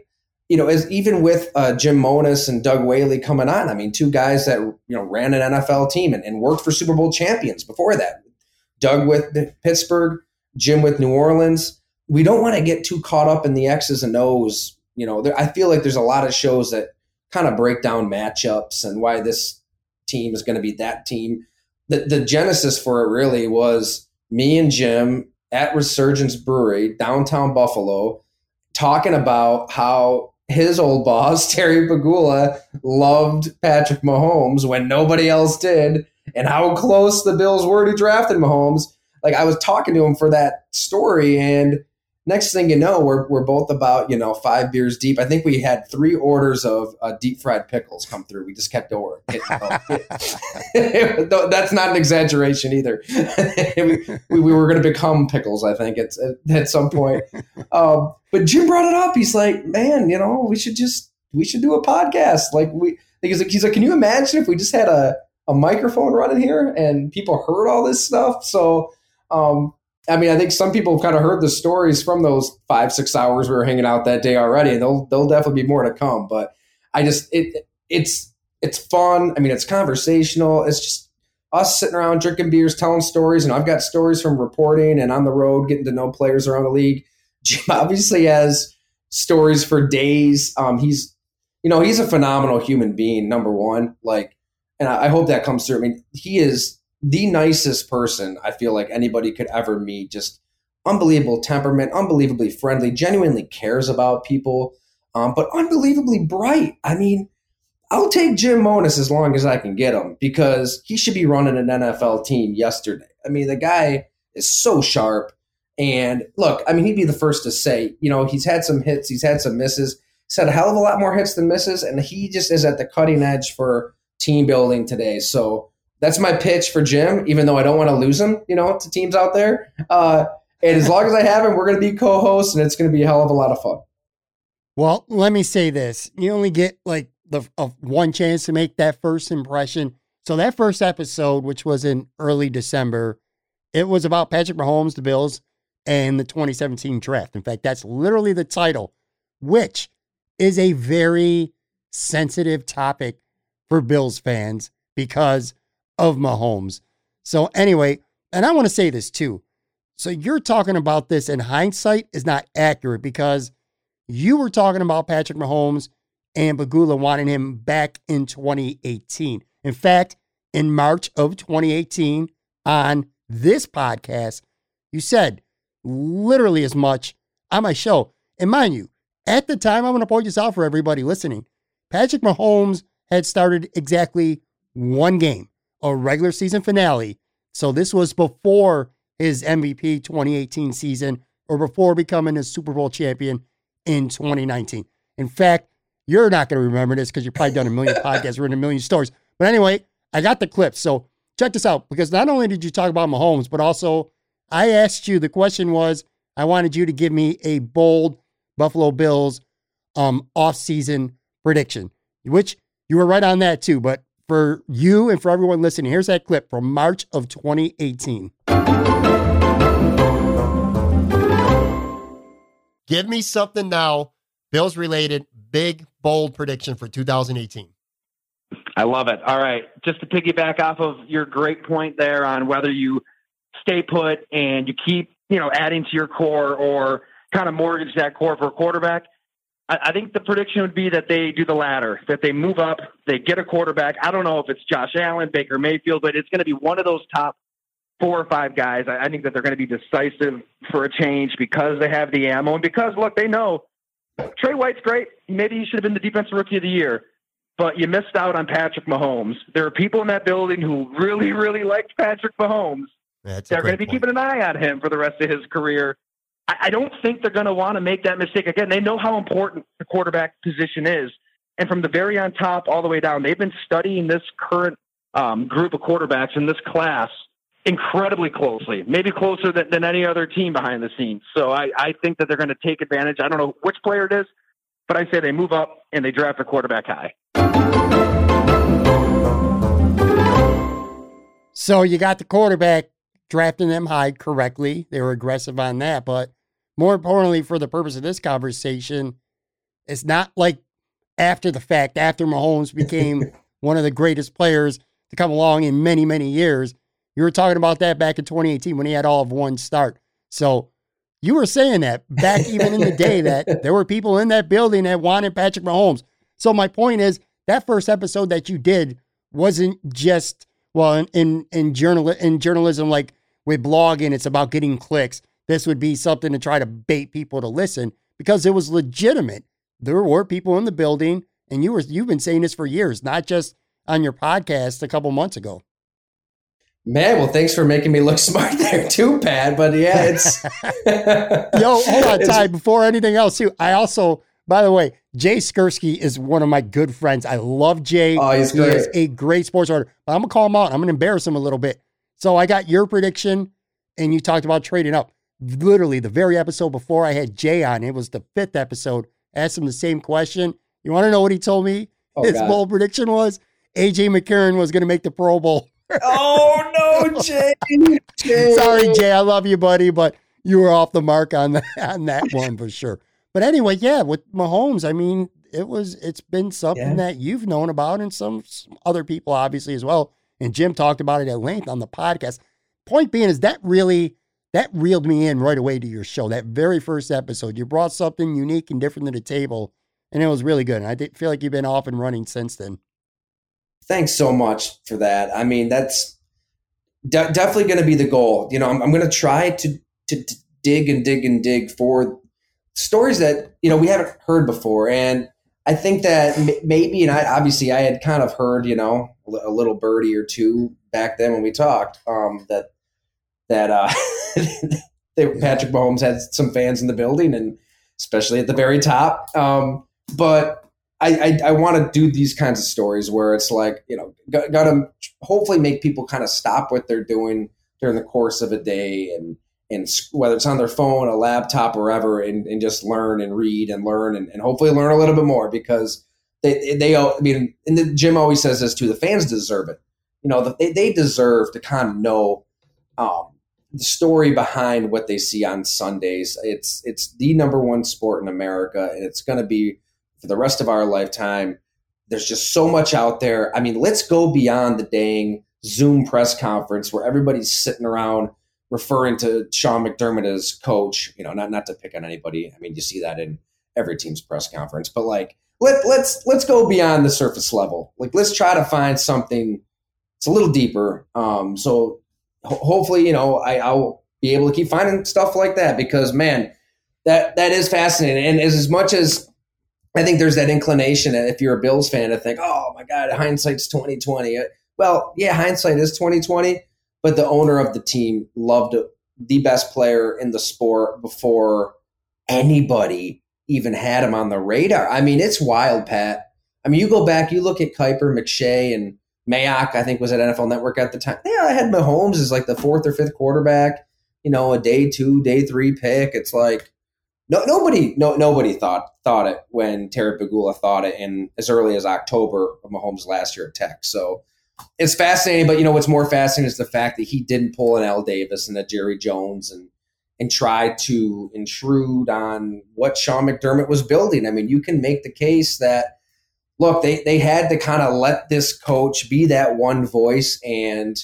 you know, as even with uh, Jim Monos and Doug Whaley coming on, I mean, two guys that you know ran an NFL team and, and worked for Super Bowl champions before that. Doug with Pittsburgh, Jim with New Orleans. We don't want to get too caught up in the X's and O's. You know, there, I feel like there's a lot of shows that kind of break down matchups and why this team is going to be that team. The, the genesis for it really was me and Jim at Resurgence Brewery, downtown Buffalo, talking about how his old boss, Terry Pegula, loved Patrick Mahomes when nobody else did, and how close the Bills were to drafting Mahomes. Like I was talking to him for that story, and next thing you know, we're, we're both about, you know, five beers deep. I think we had three orders of uh, deep fried pickles come through. We just kept ordering. That's not an exaggeration either. we, we, we, were going to become pickles, I think, at, at some point. Um, but Jim brought it up. He's like, man, you know, we should just, we should do a podcast. Like we, he's like, he's like, can you imagine if we just had a, a microphone running here and people heard all this stuff? So, um, I mean, I think some people have kind of heard the stories from those five, six hours we were hanging out that day already, there'll there'll definitely be more to come. But I just it it's it's fun. I mean, it's conversational. It's just us sitting around drinking beers, telling stories, and I've got stories from reporting and on the road, getting to know players around the league. Jim obviously has stories for days. Um, he's you know he's a phenomenal human being. Number one, like, and I, I hope that comes through. I mean, he is the nicest person I feel like anybody could ever meet. Just unbelievable temperament, unbelievably friendly, genuinely cares about people, um, but unbelievably bright. I mean, I'll take Jim Monos as long as I can get him because he should be running an NFL team yesterday. I mean, the guy is so sharp. And look, I mean, he'd be the first to say, you know, he's had some hits, he's had some misses, he's had a hell of a lot more hits than misses, and he just is at the cutting edge for team building today. So that's my pitch for Jim, even though I don't want to lose him, you know, to teams out there. Uh, and as long as I have him, we're going to be co-hosts, and it's going to be a hell of a lot of fun. Well, let me say this: you only get like the uh, one chance to make that first impression. So that first episode, which was in early December, it was about Patrick Mahomes, the Bills, and the 2017 draft. In fact, that's literally the title, which is a very sensitive topic for Bills fans because of Mahomes. So, anyway, and I want to say this too. So, you're talking about this in hindsight is not accurate because you were talking about Patrick Mahomes and Pegula wanting him back in 2018. In fact, in March of 2018, on this podcast, you said literally as much on my show. And mind you, at the time, I want to point this out for everybody listening. Patrick Mahomes had started exactly one game a regular season finale. So this was before his MVP 2018 season or before becoming a Super Bowl champion in 2019. In fact, you're not going to remember this because you've probably done a million podcasts, written a million stories. But anyway, I got the clip. So check this out because not only did you talk about Mahomes, but also I asked you the question was I wanted you to give me a bold Buffalo Bills um off-season prediction, which you were right on that too. But for you and for everyone listening, here's that clip from March of 2018. Give me something now, Bills related, big, bold prediction for 2018. I love it. All right. Just to piggyback off of your great point there on whether you stay put and you keep, you know, adding to your core or kind of mortgage that core for a quarterback. I, I think the prediction would be that they do the latter, that they move up, they get a quarterback. I don't know if it's Josh Allen, Baker Mayfield, but it's going to be one of those top four or five guys. I, I think that they're going to be decisive for a change because they have the ammo and because, look, they know Trey White's great. Maybe he should have been the defensive rookie of the year but you missed out on Patrick Mahomes. There are people in that building who really, really liked Patrick Mahomes. That's they're going to be keeping an eye on him for the rest of his career. I, I don't think they're going to want to make that mistake again. They know how important the quarterback position is. And from the very on top all the way down, they've been studying this current um, group of quarterbacks in this class incredibly closely, maybe closer than, than any other team behind the scenes. So I, I think that they're going to take advantage. I don't know which player it is, but I say they move up and they draft a quarterback high. So you got the quarterback drafting them high correctly. They were aggressive on that. But more importantly, for the purpose of this conversation, it's not like after the fact, after Mahomes became one of the greatest players to come along in many, many years. You were talking about that back in 2018 when he had all of one start. So you were saying that back even in the day that there were people in that building that wanted Patrick Mahomes. So my point is that first episode that you did wasn't just well in in, in journal in journalism like with blogging it's about getting clicks. This would be something to try to bait people to listen because it was legitimate. There were people in the building and you were you've been saying this for years, not just on your podcast a couple months ago. Man, well, thanks for making me look smart there too, Pat. But yeah, it's yo. Hold on, Ty. Before anything else, too, I also, by the way, Jay Skurski is one of my good friends. I love Jay. Oh, he's he great. is a great sports writer. But I'm gonna call him out. I'm gonna embarrass him a little bit. So I got your prediction, and you talked about trading up. Literally, the very episode before I had Jay on, it was the fifth episode. I asked him the same question. You want to know what he told me? Oh, His God. bold prediction was AJ McCarron was going to make the Pro Bowl. oh no, Jay. Jay. Sorry, Jay. I love you, buddy, but you were off the mark on that on that one for sure. But anyway, yeah, with Mahomes, I mean, it was it's been something Yeah. that you've known about, and some, some other people obviously as well. And Jim talked about it at length on the podcast. Point being is that really that reeled me in right away to your show. That very first episode, you brought something unique and different to the table, and it was really good. And I feel like you've been off and running since then. Thanks so much for that. I mean, that's de- definitely going to be the goal. You know, I'm, I'm going to try to to dig and dig and dig for stories that you know we haven't heard before, and I think that maybe, and I obviously I had kind of heard, you know, a little birdie or two back then when we talked um, that that uh, they, Patrick Mahomes had some fans in the building, and especially at the very top. Um, but I, I, I want to do these kinds of stories where it's like, you know, got, got to hopefully make people kind of stop what they're doing during the course of a day and, and whether it's on their phone, a laptop, or wherever, and, and just learn and read and learn and, and hopefully learn a little bit more because they, they, I mean, and the, Jim always says this too, the fans deserve it. You know, they, they deserve to kind of know um, the story behind what they see on Sundays. It's, it's the number one sport in America and it's going to be for the rest of our lifetime. There's just so much out there. I mean, let's go beyond the dang Zoom press conference where everybody's sitting around referring to Sean McDermott as coach. You know, not not to pick on anybody. I mean, you see that in every team's press conference. But like, let let's let's go beyond the surface level. Like, let's try to find something. It's a little deeper. Um, so ho- hopefully, you know, I, I'll be able to keep finding stuff like that because man, that that is fascinating. And as, as much as I think there's that inclination that if you're a Bills fan to think, oh my God, hindsight's 2020. Well, yeah, hindsight is 2020, but the owner of the team loved the best player in the sport before anybody even had him on the radar. I mean, it's wild, Pat. I mean, you go back, you look at Kiper, McShay, and Mayock, I think, was at NFL Network at the time. Yeah, I had Mahomes as like the fourth or fifth quarterback. You know, a day two, day three pick. It's like no, nobody, no, nobody thought thought it when Terry Pegula thought it in as early as October of Mahomes' last year at Tech. So it's fascinating. But you know what's more fascinating is the fact that he didn't pull an Al Davis and a Jerry Jones and and try to intrude on what Sean McDermott was building. I mean, you can make the case that look, they they had to kind of let this coach be that one voice and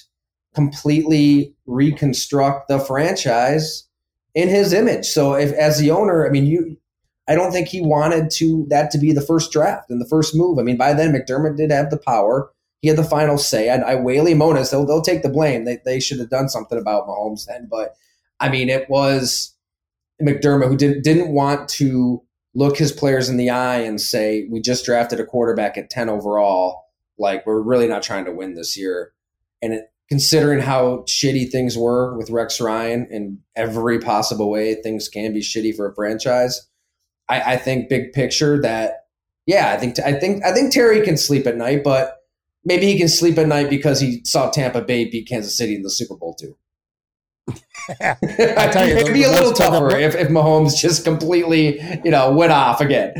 completely reconstruct the franchise in his image. So if as the owner, I mean, you I don't think he wanted to that to be the first draft and the first move. I mean, by then McDermott did have the power. He had the final say. I, I Whaley Monos, they'll, they'll take the blame. They, they should have done something about Mahomes then. But I mean, it was McDermott who didn't didn't want to look his players in the eye and say, "We just drafted a quarterback at ten overall. Like we're really not trying to win this year." And it, considering how shitty things were with Rex Ryan in every possible way, things can be shitty for a franchise. I, I think big picture that, yeah, I think I think I think Terry can sleep at night, but maybe he can sleep at night because he saw Tampa Bay beat Kansas City in the Super Bowl too. I tell you, it'd be a little tougher if, if Mahomes just completely, you know, went off again.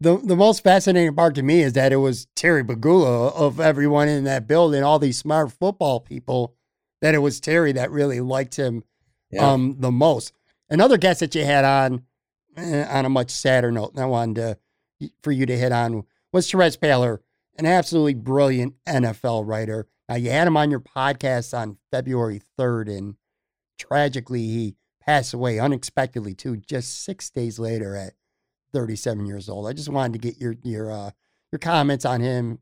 The the most fascinating part to me is that it was Terry Pegula of everyone in that building, all these smart football people, that it was Terry that really liked him yeah. um, the most. Another guest that you had on eh, on a much sadder note, and I wanted to, for you to hit on was Terez Paylor, an absolutely brilliant NFL writer. Now you had him on your podcast on February third, and tragically he passed away unexpectedly too, just six days later at 37 years old. I just wanted to get your your uh, your comments on him,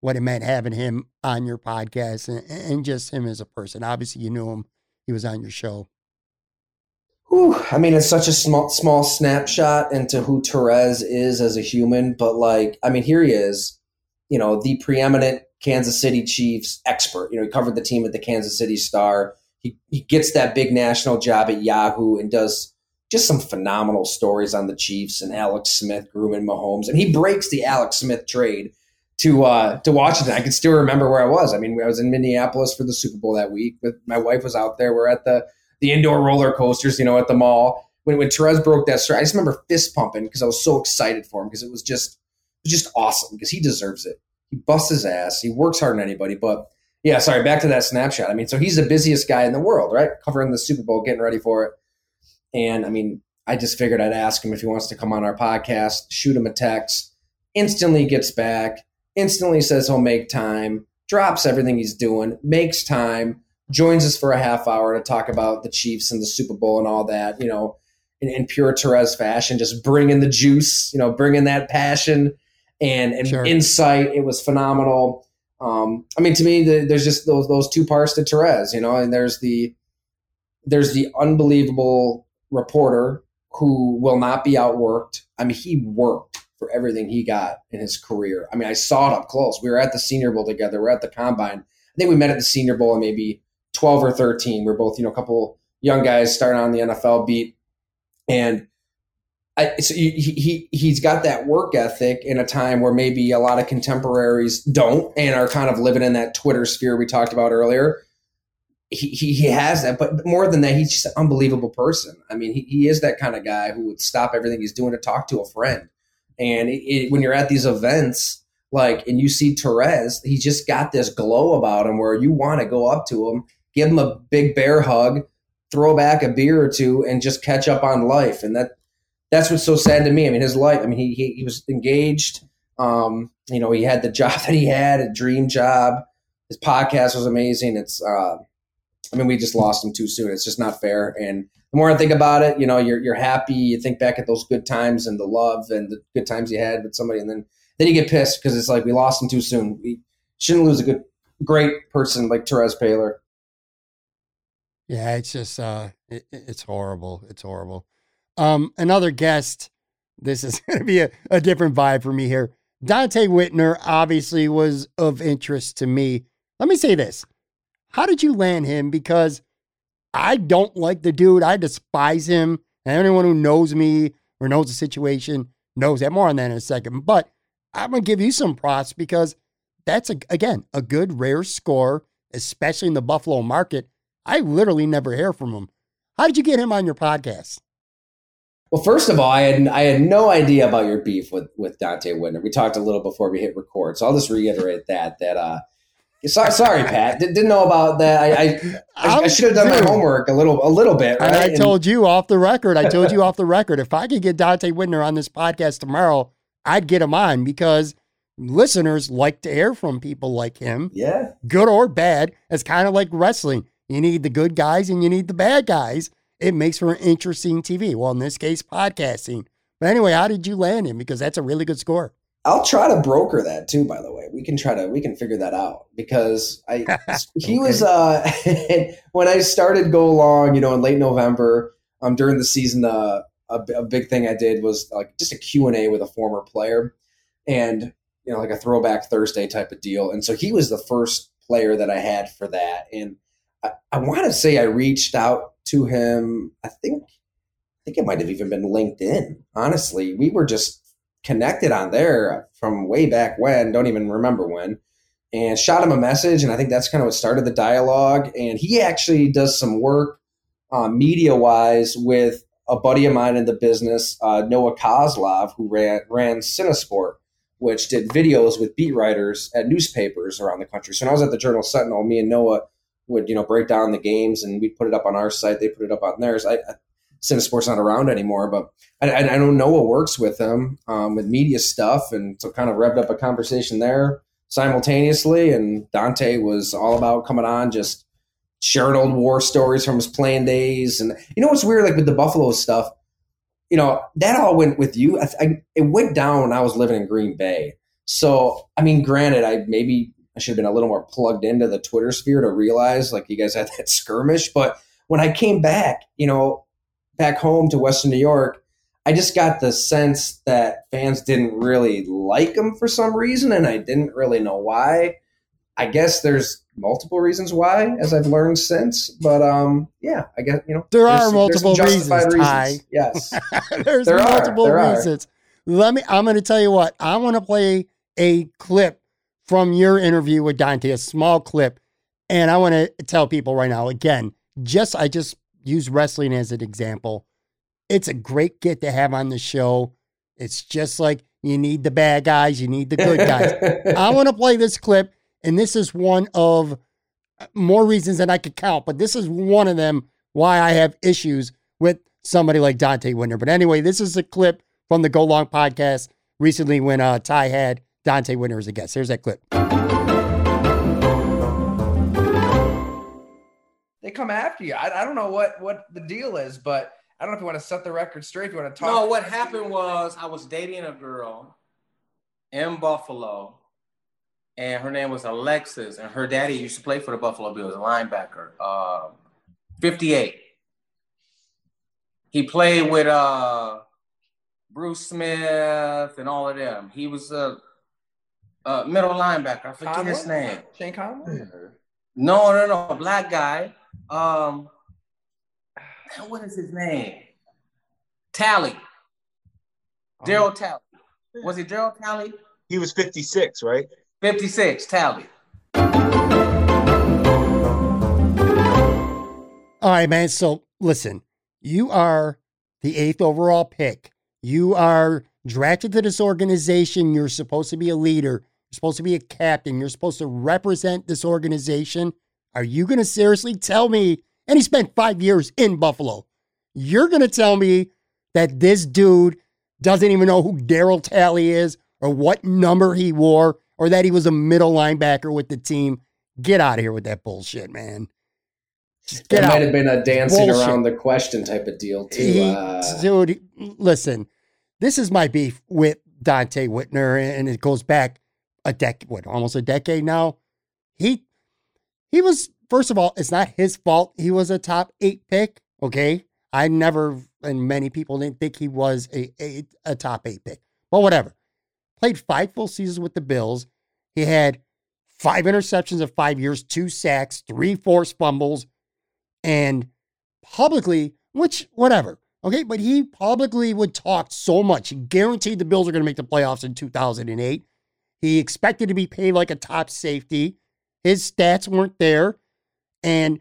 what it meant having him on your podcast, and, and just him as a person. Obviously, you knew him; he was on your show. I mean, it's such a small small snapshot into who Terez is as a human, but like, I mean, here he is, you know, the preeminent Kansas City Chiefs expert. You know, he covered the team at the Kansas City Star. He he gets that big national job at Yahoo and does just some phenomenal stories on the Chiefs and Alex Smith grooming Mahomes, and he breaks the Alex Smith trade to uh, to Washington. I can still remember where I was. I mean, I was in Minneapolis for the Super Bowl that week. With my wife was out there. We're at the the indoor roller coasters, you know, at the mall. When when Terez broke that story, I just remember fist pumping because I was so excited for him because it was just just awesome because he deserves it. He busts his ass. He works harder than anybody. But yeah, sorry, back to that snapshot. I mean, so he's the busiest guy in the world, right? Covering the Super Bowl, getting ready for it. And I mean, I just figured I'd ask him if he wants to come on our podcast, shoot him a text, instantly gets back, instantly says he'll make time, drops everything he's doing, makes time, joins us for a half hour to talk about the Chiefs and the Super Bowl and all that, you know, in, in pure Terez fashion, just bringing the juice, you know, bringing that passion and, and sure. insight. It was phenomenal. Um, I mean, to me, the, there's just those those two parts to Terez, you know, and there's the there's the unbelievable reporter who will not be outworked. I mean, he worked for everything he got in his career. I mean, I saw it up close. We were at the Senior Bowl together. We are at the Combine. I think we met at the Senior Bowl in maybe 12 or 13. We are both, you know, a couple young guys starting on the NFL beat. And I, so he, he, he's got that work ethic in a time where maybe a lot of contemporaries don't and are kind of living in that Twitter sphere we talked about earlier he, he, he has that, but more than that, he's just an unbelievable person. I mean, he, he is that kind of guy who would stop everything he's doing to talk to a friend. And it, it, when you're at these events, like, and you see Terez, he's just got this glow about him where you want to go up to him, give him a big bear hug, throw back a beer or two, and just catch up on life. And that that's what's so sad to me. I mean, his life. I mean, he he, he was engaged. Um, you know, he had the job that he had, a dream job. His podcast was amazing. It's uh, I mean, we just lost him too soon. It's just not fair. And the more I think about it, you know, you're you're happy. You think back at those good times and the love and the good times you had with somebody, and then then you get pissed because it's like we lost him too soon. We shouldn't lose a good, great person like Terez Paylor. Yeah, it's just uh, it, it's horrible. It's horrible. Um, another guest. This is going to be a, a different vibe for me here. Donte Whitner obviously was of interest to me. Let me say this how did you land him? Because I don't like the dude. I despise him. And anyone who knows me or knows the situation knows that. More on that in a second. But I'm going to give you some props because that's a, again a good rare score, especially in the Buffalo market. I literally never hear from him. How did you get him on your podcast? Well, first of all, I had I had no idea about your beef with with Donte Whitner. We talked a little before we hit record, so I'll just reiterate that that uh, Sorry, sorry, Pat. Did, not know about that. I I, I, should have done my homework a little a little bit. Right? And I told you off the record. I told you off the record. If I could get Donte Whitner on this podcast tomorrow, I'd get him on because listeners like to hear from people like him. Yeah, good or bad. It's kind of like wrestling. You need the good guys and you need the bad guys. It makes for an interesting TV. Well, in this case, podcasting. But anyway, how did you land him? Because that's a really good score. I'll try to broker that too. By the way, we can try to we can figure that out because I he okay. was uh when I started Go Long, you know, in late November, um during the season, uh, a, a big thing I did was like just a Q and A with a former player, and you know, like a throwback Thursday type of deal. And so he was the first player that I had for that, and I, I want to say I reached out to him. I think I think it might have even been LinkedIn. Honestly, we were just connected on there from way back when, don't even remember when, and shot him a message. And I think that's kind of what started the dialogue. And he actually does some work uh, media wise with a buddy of mine in the business, uh, Noah Kozlov, who ran, ran Cinesport, which did videos with beat writers at newspapers around the country. So when I was at the Journal Sentinel, me and Noah would, you know, break down the games and we'd put it up on our site. They put it up on theirs. I, I Cinesport's not around anymore, but I, I don't know what works with them um, with media stuff, and so kind of revved up a conversation there simultaneously. And Donte was all about coming on, just sharing old war stories from his playing days. And you know what's weird, like with the Buffalo stuff, you know that all went with you. I, I, it went down when I was living in Green Bay. So I mean, granted, I maybe I should have been a little more plugged into the Twitter sphere to realize like you guys had that skirmish, but when I came back, you know, back home to Western New York, I just got the sense that fans didn't really like him for some reason, and I didn't really know why. I guess there's multiple reasons why, as I've learned since. But um, yeah, I guess you know there are multiple reasons, reasons. Yes, there's there multiple there reasons. Are. Let me. I'm going to tell you what. I want to play a clip from your interview with Donte, a small clip, and I want to tell people right now. Again, just I just use wrestling as an example. It's a great get to have on the show. It's just like you need the bad guys, you need the good guys. I want to play this clip, and this is one of uh, more reasons than I could count, but this is one of them why I have issues with somebody like Donte Whitner. But anyway, this is a clip from the Go Long podcast recently when uh, Ty had Donte Whitner as a guest. Here's that clip. they come after you. I, I don't know what what the deal is, but I don't know if you want to set the record straight. If you want to talk. No, what happened was I was dating a girl in Buffalo, and her name was Alexis, and her daddy used to play for the Buffalo Bills, a linebacker, uh, 58. He played with uh, Bruce Smith and all of them. He was a, a middle linebacker. I forget Conley? his name. Shane Conley? No, no, no, black guy. Um, what is his name? Talley. Darryl Talley. Was it Darryl Talley? He was 56, right? 56, Talley. All right, man. So listen, you are the eighth overall pick. You are drafted to this organization. You're supposed to be a leader. You're supposed to be a captain. You're supposed to represent this organization. Are you going to seriously tell me? And he spent five years in Buffalo. You're going to tell me that this dude doesn't even know who Darryl Talley is or what number he wore or that he was a middle linebacker with the team. Get out of here with that bullshit, man. Just it might have been a dancing bullshit. around the question type of deal, too. He, uh... Dude, listen, this is my beef with Donte Whitner, and it goes back a decade, what, almost a decade now. He he was, first of all, it's not his fault. He was a top eight pick. Okay. I never, and many people didn't think he was a, a, a top eight pick, but whatever. Played five full seasons with the Bills. He had five interceptions of five years, two sacks, three forced fumbles, and publicly, which, whatever. Okay. But he publicly would talk so much. He guaranteed the Bills are going to make the playoffs in 2008. He expected to be paid like a top safety. His stats weren't there. And,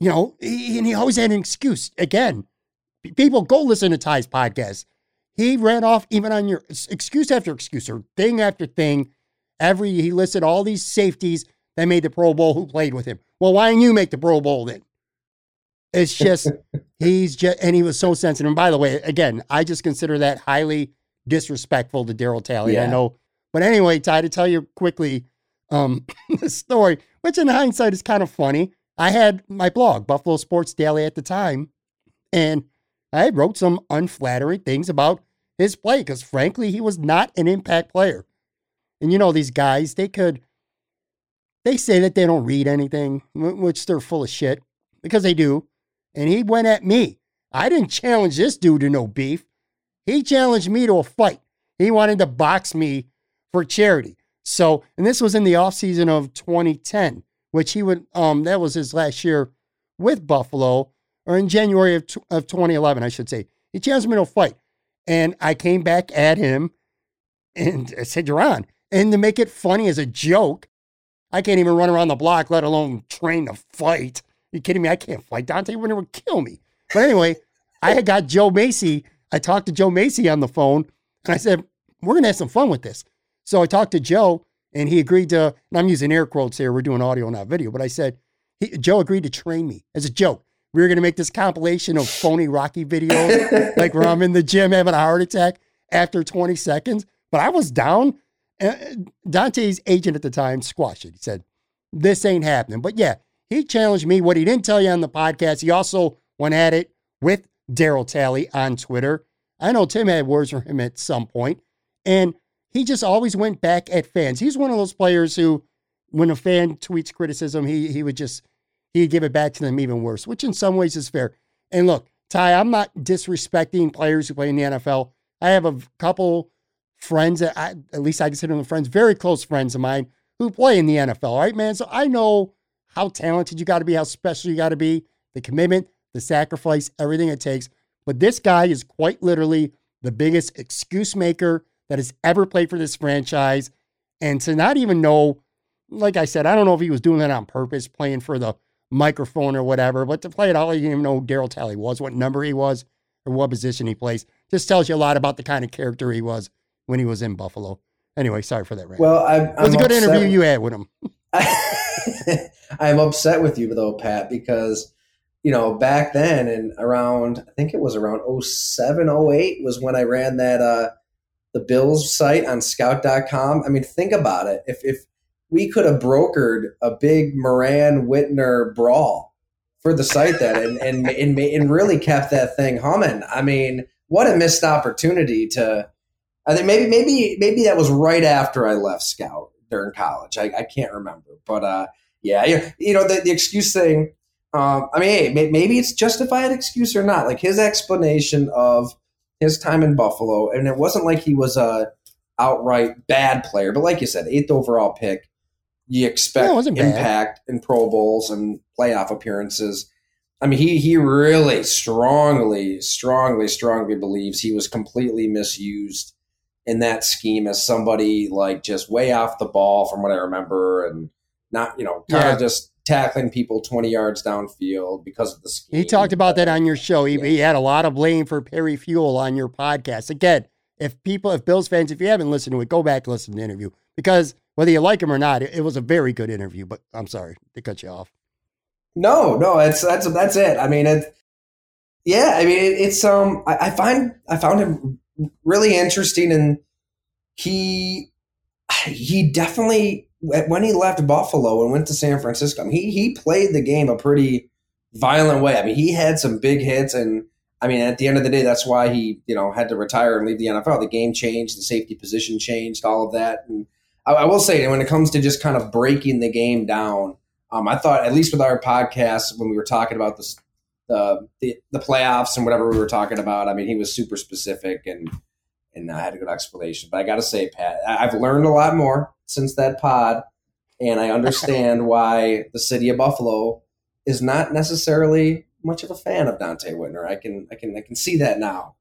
you know, he, and he always had an excuse. Again, people go listen to Ty's podcast. He ran off even on your excuse after excuse or thing after thing. Every he listed all these safeties that made the Pro Bowl who played with him. Well, why didn't you make the Pro Bowl then? It's just he's just and he was so sensitive. And by the way, again, I just consider that highly disrespectful to Darryl Talley. Yeah. I know, but anyway, Ty, to tell you quickly um, the story, which in hindsight is kind of funny. I had my blog, Buffalo Sports Daily, at the time, and I wrote some unflattering things about his play because, frankly, he was not an impact player. And you know, these guys, they could, they say that they don't read anything, which they're full of shit because they do. And he went at me. I didn't challenge this dude to no beef. He challenged me to a fight. He wanted to box me for charity. So, and this was in the offseason of 2010, which he would, um, that was his last year with Buffalo, or in January of, of 2011, I should say. He challenged me to fight. And I came back at him and I said, You're on. And to make it funny as a joke, I can't even run around the block, let alone train to fight. you kidding me? I can't fight. Donte Whitner would kill me. But anyway, I had got Joe Mesi. I talked to Joe Mesi on the phone and I said, We're going to have some fun with this. So I talked to Joe and he agreed to, and I'm using air quotes here. We're doing audio, not video. But I said, he, Joe agreed to train me as a joke. We were going to make this compilation of phony Rocky videos, like where I'm in the gym having a heart attack after 20 seconds. But I was down. Donte's agent at the time squashed it. He said, This ain't happening. But yeah, he challenged me. What he didn't tell you on the podcast, he also went at it with Darryl Talley on Twitter. I know Tim had words for him at some point, and he just always went back at fans. He's one of those players who, when a fan tweets criticism, he he would just he'd give it back to them even worse, which in some ways is fair. And look, Ty, I'm not disrespecting players who play in the NFL. I have a couple friends that I, at least I consider them friends, very close friends of mine who play in the NFL, right, man? So I know how talented you got to be, how special you got to be, the commitment, the sacrifice, everything it takes. But this guy is quite literally the biggest excuse maker that has ever played for this franchise. And to not even know, like I said, I don't know if he was doing that on purpose, playing for the microphone or whatever, but to play it all, he didn't even know who Darryl Talley was, what number he was, or what position he plays. Just tells you a lot about the kind of character he was when he was in Buffalo. Anyway, sorry for that rant. Well, I, it was I'm a good interview you had with him. I'm upset with you though, Pat, because you know back then and around I think it was around 07, 08 was when I ran that uh the Bills site on Scout.com. I mean, think about it. If if we could have brokered a big Moran Whitner brawl for the site then and and and, and really kept that thing humming. I mean, what a missed opportunity to. I think maybe maybe maybe that was right after I left Scout during college. I, I can't remember, but uh, yeah, you, know the, the excuse thing. Um, I mean, hey, maybe it's justified excuse or not. Like his explanation of his time in Buffalo, and it wasn't like he was a outright bad player, but like you said, eighth overall pick. You expect bad. impact in Pro Bowls and playoff appearances. I mean, he he really strongly, strongly, strongly believes he was completely misused in that scheme as somebody like just way off the ball from what I remember and not, you know, kind Yeah. of just tackling people 20 yards downfield because of the scheme. He talked about that on your show. He, he had a lot of blame for Perry Fewell on your podcast. Again, if people, if Bills fans, if you haven't listened to it, go back and listen to the interview because whether you like him or not, it, it was a very good interview. But I'm sorry to cut you off. No, no, that's that's that's it. I mean, it. Yeah, I mean, it, it's um. I, I find I found him really interesting, and he he definitely when he left Buffalo and went to San Francisco, he he played the game a pretty violent way. I mean, he had some big hits, and I mean, at the end of the day, that's why he you know had to retire and leave the NFL. The game changed, the safety position changed, all of that, and I, I will say when it comes to just kind of breaking the game down. Um, I thought, at least with our podcast, when we were talking about this, the, the the playoffs and whatever we were talking about, I mean, he was super specific and and I had a good explanation. But I got to say, Pat, I've learned a lot more since that pod, and I understand why the city of Buffalo is not necessarily much of a fan of Donte Whitner. I can I can I can see that now.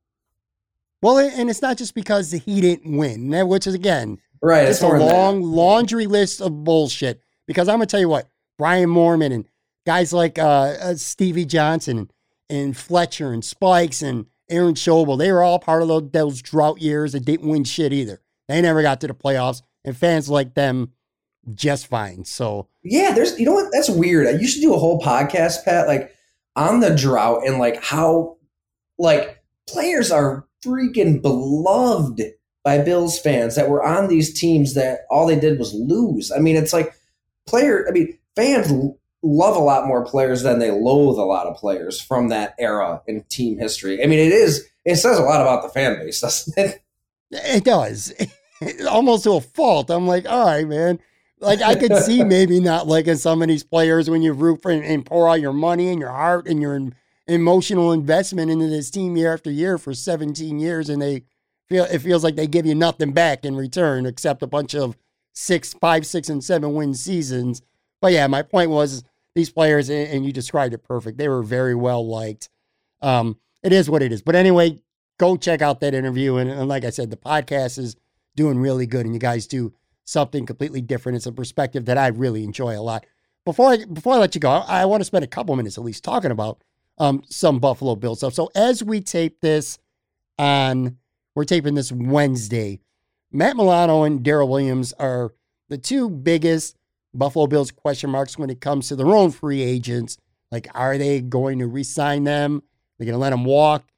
Well, and it's not just because he didn't win, which is again, Right. It's a than that. long laundry list of bullshit. Because I'm gonna tell you what, Brian Moorman and guys like uh, uh, Stevie Johnson and, and Fletcher and Spikes and Aaron Schobel, they were all part of those, those drought years that didn't win shit either. They never got to the playoffs, and fans like them just fine. So Yeah, there's you know what? That's weird. You should do a whole podcast, Pat, like on the drought and like how like players are freaking beloved by Bills fans that were on these teams that all they did was lose. I mean, it's like player. I mean, fans love a lot more players than they loathe a lot of players from that era in team history. I mean, it is. It says a lot about the fan base, doesn't it? It does. Almost to a fault. I'm like, all right, man. Like I could see maybe not liking some of these players when you root for and, and pour all your money and your heart and your emotional investment into this team year after year for 17 years, and they feel it feels like they give you nothing back in return except a bunch of six, five, six, and seven win seasons. But yeah, my point was these players, and you described it perfect. They were very well liked. Um, it is what it is. But anyway, go check out that interview. And, and like I said, the podcast is doing really good, and you guys do something completely different. It's a perspective that I really enjoy a lot. Before I before I let you go, I, I want to spend a couple minutes at least talking about um, some Buffalo Bills stuff. So as we tape this on, we're taping this Wednesday. Matt Milano and Daryl Williams are the two biggest Buffalo Bills question marks when it comes to their own free agents. Like, are they going to re-sign them? They're going to let them walk.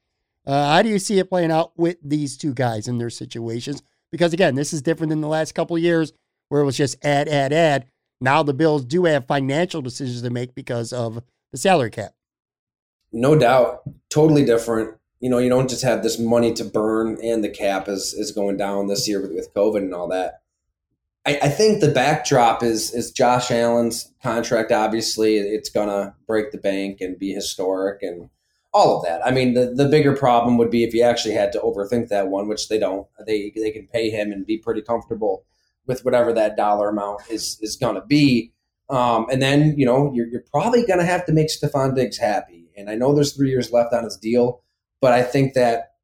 Uh, how do you see it playing out with these two guys in their situations? Because again, this is different than the last couple years where it was just add, add, add. Now the Bills do have financial decisions to make because of the salary cap. No doubt. Totally different. You know, you don't just have this money to burn and the cap is is going down this year with, with COVID and all that. I, I think the backdrop is is Josh Allen's contract. Obviously, it's gonna break the bank and be historic and all of that. I mean, the, the bigger problem would be if you actually had to overthink that one, which they don't. They they can pay him and be pretty comfortable with whatever that dollar amount is is gonna be. Um, and then you know you're, you're probably gonna have to make Stefon Diggs happy. And I know there's three years left on his deal, but I think that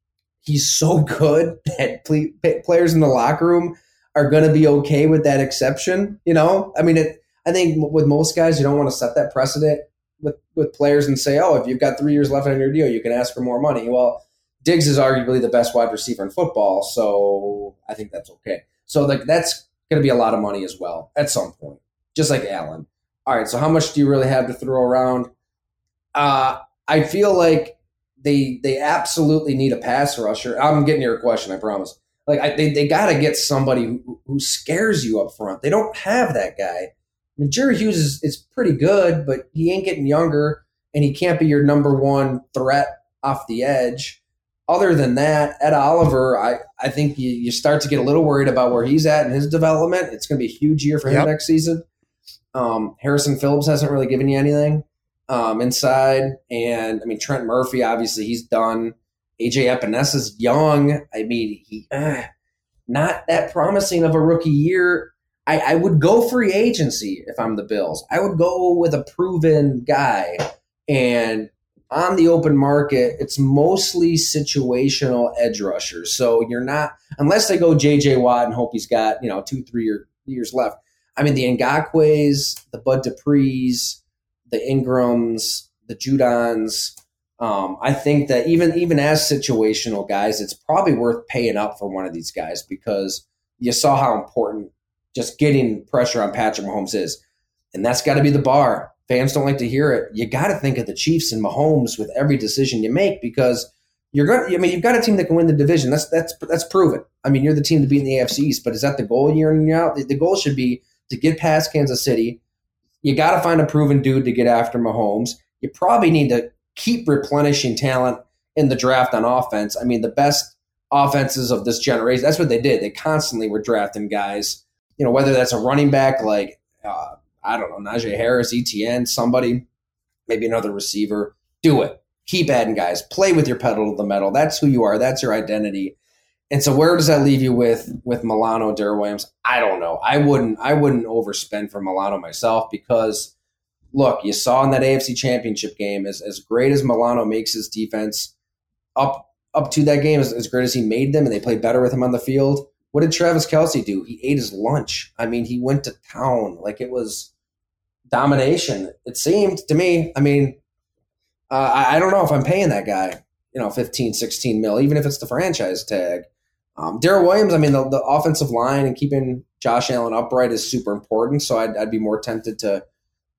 he's so good that players in the locker room are going to be okay with that exception. You know, I mean, it, I think with most guys, you don't want to set that precedent with with players and say, oh, if you've got three years left on your deal, you can ask for more money. Well, Diggs is arguably the best wide receiver in football, so I think that's okay. So like that's going to be a lot of money as well at some point, just like Allen. All right, so how much do you really have to throw around? Uh, I feel like they they absolutely need a pass rusher. I'm getting your question, I promise. Like I, they they got to get somebody who, who scares you up front. They don't have that guy. I mean, Jerry Hughes is, is pretty good, but he ain't getting younger, and he can't be your number one threat off the edge. Other than that, Ed Oliver, I, I think you, you start to get a little worried about where he's at in his development. It's going to be a huge year for him Yep. next season. Um, Harrison Phillips hasn't really given you anything um, inside. And I mean, Trent Murphy, obviously, he's done. AJ Epenesa's young. I mean, he uh, not that promising of a rookie year. I, I would go free agency if I'm the Bills. I would go with a proven guy. And on the open market, it's mostly situational edge rushers. So you're not, unless they go JJ Watt and hope he's got, you know, two, three year, years left. I mean, the Ngakoue's, the Bud Dupree's, the Ingrams, the Judons. Um, I think that even even as situational guys, it's probably worth paying up for one of these guys because you saw how important just getting pressure on Patrick Mahomes is, and that's got to be the bar. Fans don't like to hear it. You got to think of the Chiefs and Mahomes with every decision you make because you're going. I mean, you've got a team that can win the division. That's that's that's proven. I mean, you're the team to beat in the AFC East, but is that the goal year in year out? The goal should be to get past Kansas City. You got to find a proven dude to get after Mahomes. You probably need to keep replenishing talent in the draft on offense. I mean, the best offenses of this generation, that's what they did. They constantly were drafting guys, you know, whether that's a running back like, uh, I don't know, Najee Harris, Etienne, somebody, maybe another receiver. Do it. Keep adding guys. Play with your pedal to the metal. That's who you are. That's your identity. And so where does that leave you with with Milano, Daryl Williams? I don't know. I wouldn't I wouldn't overspend for Milano myself because look, you saw in that AFC championship game, as, as great as Milano makes his defense up up to that game, as, as great as he made them, and they played better with him on the field, what did Travis Kelce do? He ate his lunch. I mean, he went to town like it was domination. It seemed to me. I mean, uh, I, I, don't know if I'm paying that guy, you know, 15, 16 mil, even if it's the franchise tag. Um, Daryl Williams, I mean, the, the, offensive line and keeping Josh Allen upright is super important. So I'd, I'd be more tempted to,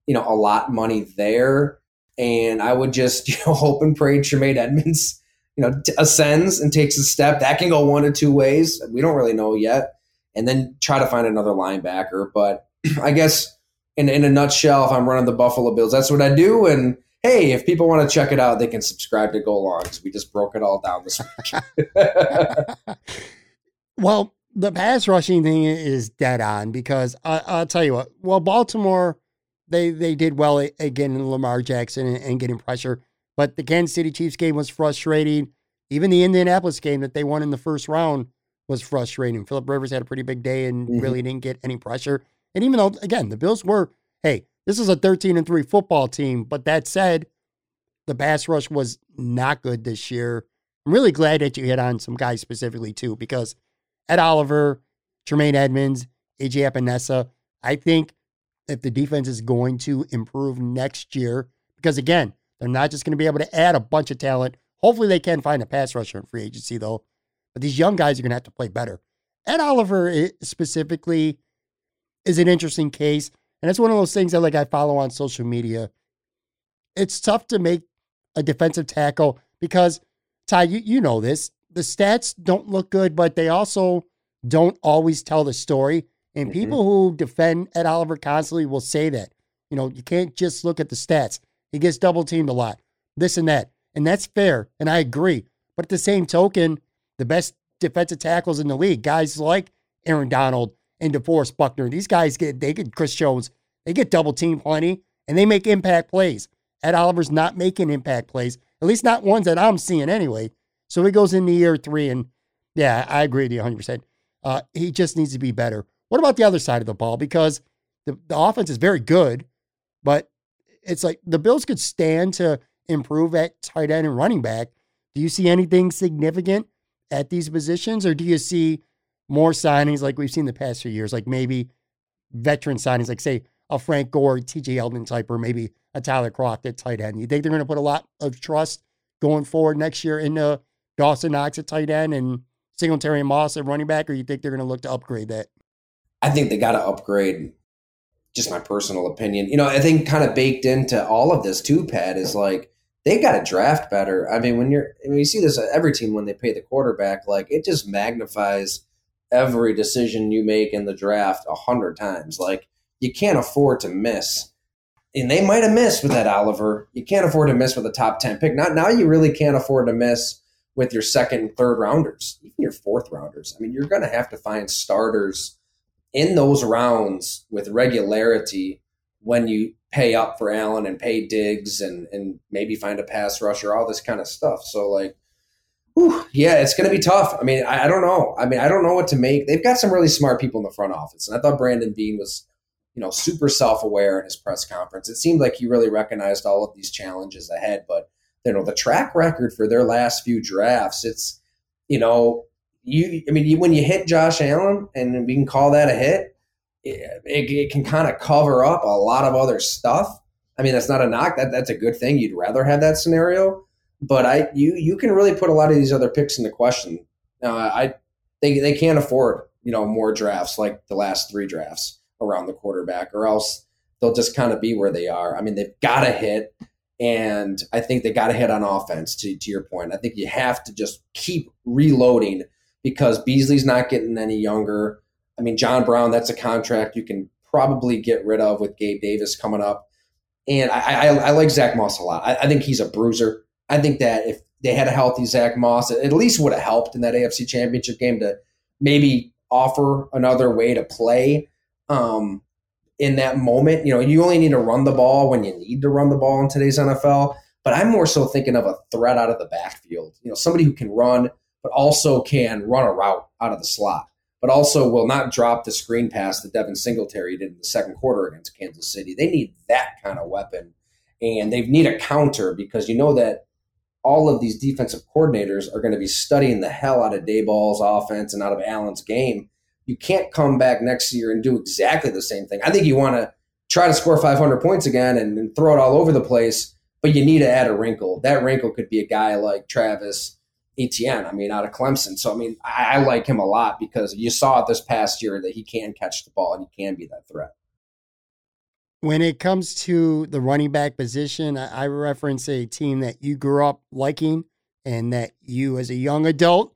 you know, allot money there. And I would just, you know, hope and pray Tremaine Edmunds, you know, t- ascends and takes a step. That can go one of two ways. We don't really know yet. And then try to find another linebacker. But I guess in, in a nutshell, if I'm running the Buffalo Bills, that's what I do. And hey, if people want to check it out, they can subscribe to Go Long because we just broke it all down this week. well, the pass rushing thing is dead on because I, will tell you what. Well, Baltimore, they they did well again in Lamar Jackson and, and, getting pressure, but the Kansas City Chiefs game was frustrating. Even the Indianapolis game that they won in the first round was frustrating. Philip Rivers had a pretty big day and mm-hmm. really didn't get any pressure. And even though, again, the Bills were, hey, this is a 13 and 3 football team. But that said, the pass rush was not good this year. I'm really glad that you hit on some guys specifically, too, because Ed Oliver, Tremaine Edmunds, AJ Epenesa, I think if the defense is going to improve next year, because again, they're not just going to be able to add a bunch of talent. Hopefully, they can find a pass rusher in free agency, though. But these young guys are going to have to play better. Ed Oliver eh, specifically, is an interesting case. And it's one of those things that like I follow on social media. It's tough to make a defensive tackle because Ty, you, you know this. The stats don't look good, but they also don't always tell the story. And mm-hmm. people who defend Ed Oliver constantly will say that. You know, you can't just look at the stats. He gets double teamed a lot, this and that. And that's fair. And I agree. But at the same token, the best defensive tackles in the league, guys like Aaron Donald, and DeForest Buckner. These guys get they get Chris Jones, they get double teamed plenty, and they make impact plays. Ed Oliver's not making impact plays, at least not ones that I'm seeing anyway. So he goes into year three, and yeah, I agree with you 100. Uh, percent He just needs to be better. What about the other side of the ball? Because the, the offense is very good, but it's like the Bills could stand to improve at tight end and running back. Do you see anything significant at these positions, or do you see more signings like we've seen the past few years, like maybe veteran signings, like say a Frank Gore, TJ Yeldon type, or maybe a Tyler Kroft at tight end. You think they're going to put a lot of trust going forward next year into Dawson Knox at tight end and Singletary and Moss at running back, or you think they're going to look to upgrade that? I think they got to upgrade. Just my personal opinion. You know, I think kind of baked into all of this too, Pat, is like they got to draft better. I mean, when you're, when you see this every team when they pay the quarterback, like it just magnifies every decision you make in the draft a hundred times. Like you can't afford to miss. And they might have missed with that Oliver. You can't afford to miss with a top 10 pick. Not now you really can't afford to miss with your second third rounders, even your fourth rounders. I mean, you're gonna have to find starters in those rounds with regularity when you pay up for Allen and pay Diggs and and maybe find a pass rusher, all this kind of stuff. So like Whew, yeah, it's going to be tough. I mean, I, I, don't know. I mean, I don't know what to make. They've got some really smart people in the front office, and I thought Brandon Beane was, you know, super self-aware in his press conference. It seemed like he really recognized all of these challenges ahead. But you know, the track record for their last few drafts, it's, you know, you. I mean, you, when you hit Josh Allen, and we can call that a hit, it, it, it can kind of cover up a lot of other stuff. I mean, that's not a knock. That that's a good thing. You'd rather have that scenario but I you you can really put a lot of these other picks into question. I they they can't afford you know more drafts like the last three drafts around the quarterback, or else they'll just kind of be where they are. I mean, they've got to hit, and I think they got to hit on offense. To to your point, I think you have to just keep reloading because Beasley's not getting any younger. I mean, John Brown, that's a contract you can probably get rid of with Gabe Davis coming up. And I, I, I like Zach Moss a lot. I, I think he's a bruiser. I think that if they had a healthy Zach Moss, it at least would have helped in that AFC Championship game to maybe offer another way to play um, in that moment. You know, you only need to run the ball when you need to run the ball in today's NFL. But I'm more so thinking of a threat out of the backfield. You know, somebody who can run, but also can run a route out of the slot, but also will not drop the screen pass that Devin Singletary did in the second quarter against Kansas City. They need that kind of weapon, and they need a counter because you know that all of these defensive coordinators are going to be studying the hell out of Daboll's offense and out of Allen's game. You can't come back next year and do exactly the same thing. I think you want to try to score 500 points again and, and throw it all over the place, but you need to add a wrinkle. That wrinkle could be a guy like Travis Etienne, I mean, out of Clemson. So, I mean, I, I like him a lot because you saw it this past year that he can catch the ball and he can be that threat. When it comes to the running back position, I, I reference a team that you grew up liking and that you, as a young adult,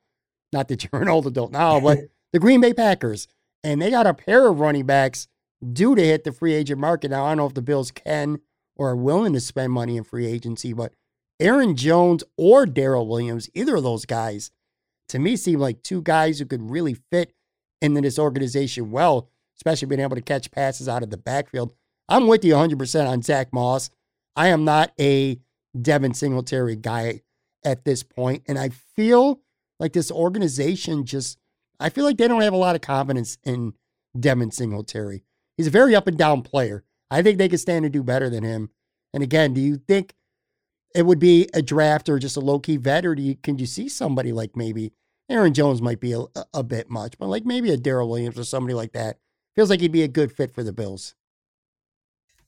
not that you're an old adult now, but the Green Bay Packers. And they got a pair of running backs due to hit the free agent market. Now, I don't know if the Bills can or are willing to spend money in free agency, but Aaron Jones or Daryl Williams, either of those guys, to me seem like two guys who could really fit into this organization well, especially being able to catch passes out of the backfield. I'm with you 100% on Zach Moss. I am not a Devin Singletary guy at this point, and I feel like this organization just, I feel like they don't have a lot of confidence in Devin Singletary. He's a very up and down player. I think they could stand to do better than him. And again, do you think it would be a draft or just a low key vet, or do you can you see somebody like maybe Aaron Jones might be a, a bit much, but like maybe a Daryl Williams or somebody like that feels like he'd be a good fit for the Bills.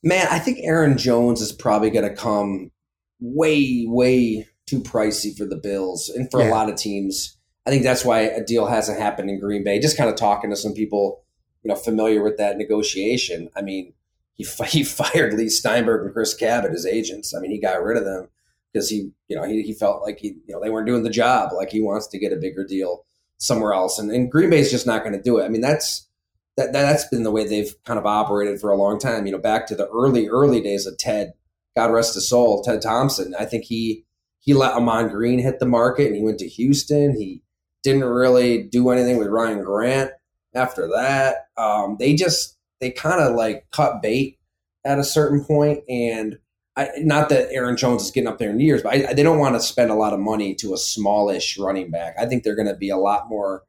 Man, I think Aaron Jones is probably going to come way, way too pricey for the Bills and for yeah. a lot of teams. I think that's why a deal hasn't happened in Green Bay. Just kind of talking to some people, you know, familiar with that negotiation. I mean, he, he fired Leigh Steinberg and Chris Cabott as agents. I mean, he got rid of them because he, you know, he, he felt like he, you know, they weren't doing the job. Like he wants to get a bigger deal somewhere else, and, and Green Bay's just not going to do it. I mean, that's that that's been the way they've kind of operated for a long time. You know, back to the early early days of Ted, God rest his soul, Ted Thompson. I think he he let Ahman Green hit the market, and he went to Houston. He didn't really do anything with Ryan Grant after that. Um, they just they kind of like cut bait at a certain point, and I, not that Aaron Jones is getting up there in years, but I, they don't want to spend a lot of money to a smallish running back. I think they're going to be a lot more.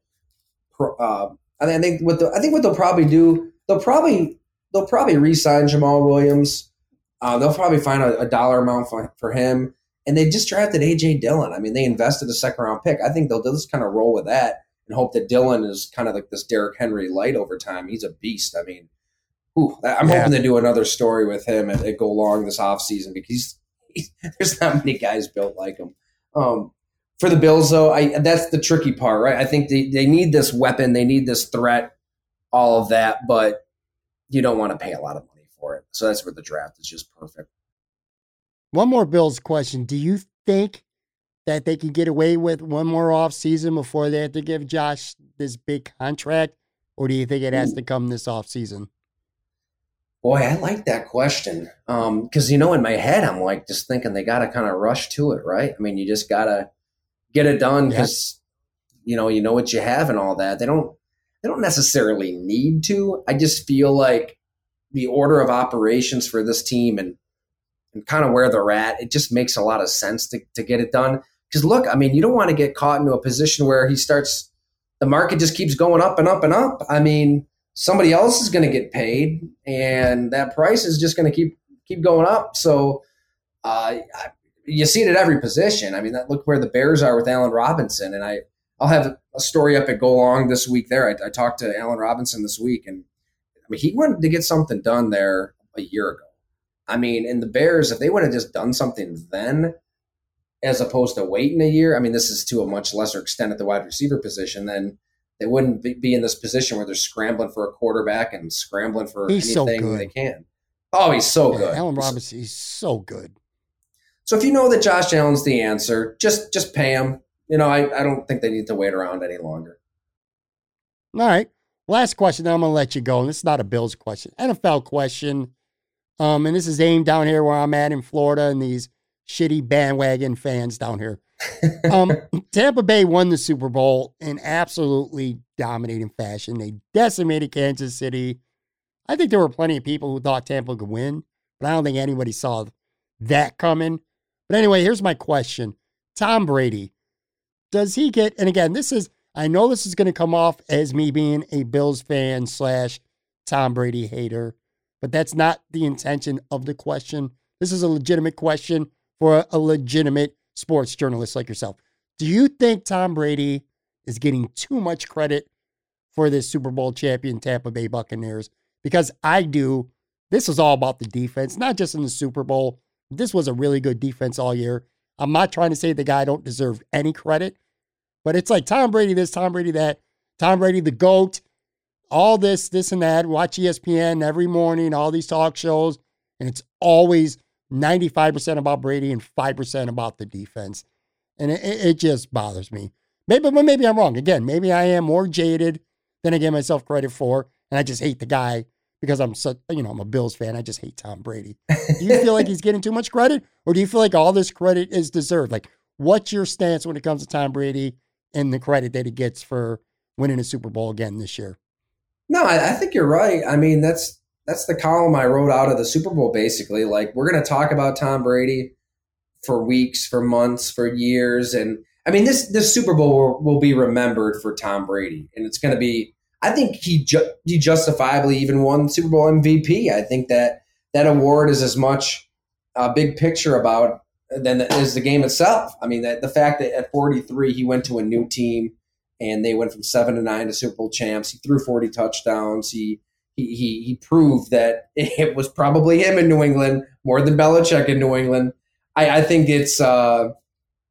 Uh, I think what the, I think what they'll probably do, they'll probably they'll probably re-sign Jamaal Williams. Uh, they'll probably find a, a dollar amount for, for, him, and they just drafted AJ Dillon. I mean, they invested a second round pick. I think they'll, they'll just kind of roll with that and hope that Dillon is kind of like this Derrick Henry light over time. He's a beast. I mean, Ooh, I'm yeah. hoping to do another story with him and, and go long this offseason because he's, he's, there's not many guys built like him. Um, for the Bills, though, I that's the tricky part, right? I think they, they need this weapon, they need this threat, all of that, but you don't want to pay a lot of money for it. So that's where the draft is just perfect. One more Bills question. Do you think that they can get away with one more off season before they have to give Josh this big contract? Or do you think it has to come this off season? Boy, I like that question. Um, cause you know, in my head, I'm like just thinking they got to kind of rush to it, right? I mean, you just got to get it done because, you know, you know what you have and all that. They don't, they don't necessarily need to. I just feel like the order of operations for this team and, and kind of where they're at, it just makes a lot of sense to, to get it done. Because look, I mean, you don't want to get caught into a position where he starts, the market just keeps going up and up and up. I mean, somebody else is going to get paid, and that price is just going to keep keep going up. So uh, you see it at every position. I mean, that, look where the Bears are with Allen Robinson, and I I'll have a story up at Go Long this week. There, I, I talked to Allen Robinson this week, and I mean, he wanted to get something done there a year ago. I mean, in the Bears, if they would have just done something then, as opposed to waiting a year, I mean, this is to a much lesser extent at the wide receiver position, then they wouldn't be in this position where they're scrambling for a quarterback and scrambling for he's anything so they can. Oh, he's so yeah, good. Allen Robinson, he's so good. So if you know that Josh Allen's the answer, just just pay him. You know, I, I don't think they need to wait around any longer. All right. Last question, I'm gonna let you go. And this is not a Bills question, NFL question. Um, and this is aimed down here where I'm at in Florida and these shitty bandwagon fans down here um, Tampa Bay won the Super Bowl in absolutely dominating fashion. They decimated Kansas City. I think there were plenty of people who thought Tampa could win, but I don't think anybody saw that coming. But anyway, here's my question Tom Brady, does he get, and again, this is, I know this is going to come off as me being a Bills fan slash Tom Brady hater, but that's not the intention of the question. This is a legitimate question for a legitimate sports journalists like yourself. Do you think Tom Brady is getting too much credit for this Super Bowl champion Tampa Bay Buccaneers? Because I do. This is all about the defense, not just in the Super Bowl. This was a really good defense all year. I'm not trying to say the guy don't deserve any credit, but it's like Tom Brady this, Tom Brady that, Tom Brady the GOAT, all this, this and that. Watch ESPN every morning, all these talk shows, and it's always 95% about Brady and 5% about the defense. And it, it just bothers me. Maybe, but maybe I'm wrong. Again, maybe I am more jaded than I give myself credit for, and I just hate the guy because I'm such, you know, I'm a Bills fan. I just hate Tom Brady. Do you feel like he's getting too much credit, or do you feel like all this credit is deserved? Like, what's your stance when it comes to Tom Brady and the credit that he gets for winning a Super Bowl again this year? No, I, I think you're right. I mean, that's that's the column I wrote out of the Super Bowl. Basically, like we're going to talk about Tom Brady for weeks, for months, for years, and I mean this this Super Bowl will, will be remembered for Tom Brady, and it's going to be. I think he ju- he justifiably even won Super Bowl MVP. I think that that award is as much a big picture about than is the game itself. I mean, that the fact that at 43 he went to a new team and they went from seven to nine to Super Bowl champs. He threw 40 touchdowns. He he he, he proved that it was probably him in New England more than Belichick in New England. I, I think it's uh,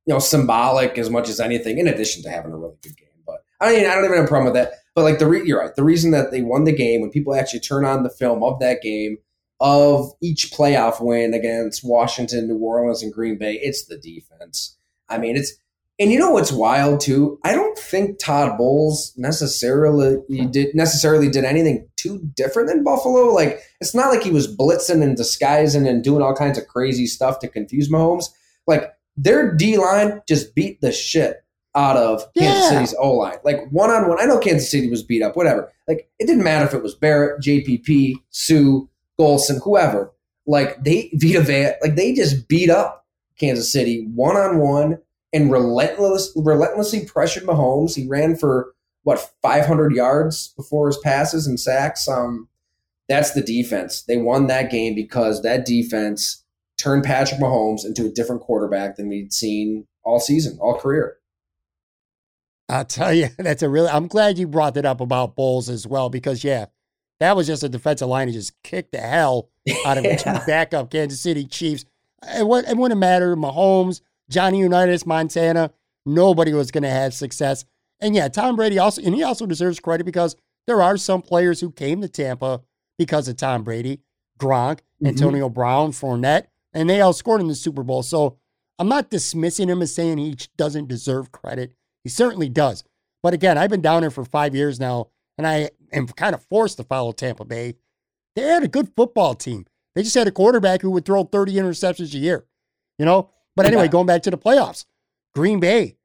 you know symbolic as much as anything. In addition to having a really good game, but I mean I don't even have a problem with that. But like the re- you're right, the reason that they won the game when people actually turn on the film of that game of each playoff win against Washington, New Orleans, and Green Bay, it's the defense. I mean, it's and you know what's wild too? I don't think Todd Bowles necessarily hmm. did necessarily did anything too different than Buffalo. Like it's not like he was blitzing and disguising and doing all kinds of crazy stuff to confuse Mahomes. Like their D line just beat the shit out of Kansas Yeah. City's O line. Like one on one. I know Kansas City was beat up, whatever. Like it didn't matter if it was Barrett, JPP, Suh, Gholston, whoever. Like they Vita Vea, like they just beat up Kansas City one on one and relentless, relentlessly pressured Mahomes. He ran for what 500 yards before his passes and sacks. Um, that's the defense. They won that game because that defense turned Patrick Mahomes into a different quarterback than we'd seen all season, all career. I'll tell you, that's a really. I'm glad you brought that up about Bowles as well because yeah, that was just a defensive line that just kicked the hell out of Yeah. two backup Kansas City Chiefs. It, wa- it wouldn't matter. Mahomes, Johnny Unitas, Montana, nobody was going to have success. And yeah, Tom Brady also, and he also deserves credit because there are some players who came to Tampa because of Tom Brady, Gronk, Mhm. Antonio Brown, Fournette, and they all scored in the Super Bowl. So I'm not dismissing him as saying he doesn't deserve credit. He certainly does. But again, I've been down there for five years now, and I am kind of forced to follow Tampa Bay. They had a good football team. They just had a quarterback who would throw 30 interceptions a year, you know? But anyway, Yeah. going back to the playoffs, Green Bay.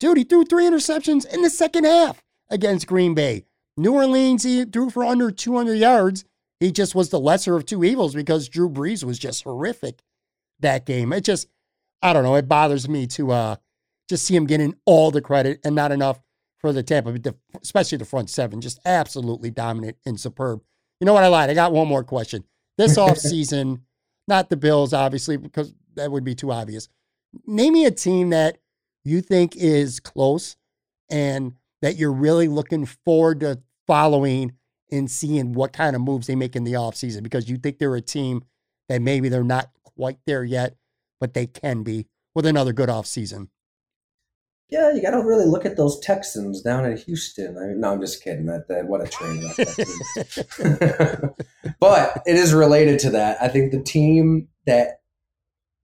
Dude, he threw three interceptions in the second half against Green Bay. New Orleans, he threw for under 200 yards. He just was the lesser of two evils because Drew Brees was just horrific that game. It just, I don't know, it bothers me to uh just see him getting all the credit and not enough for the Tampa, especially the front seven, just absolutely dominant and superb. You know what? I lied. I got one more question. This offseason, not the Bills, obviously, because that would be too obvious. Name me a team that you think is close and that you're really looking forward to following and seeing what kind of moves they make in the offseason because you think they're a team that maybe they're not quite there yet, but they can be with another good offseason. Yeah, you got to really look at those Texans down in Houston. I mean, no, I'm just kidding. That, that what a train wreck but it is related to that. I think the team that,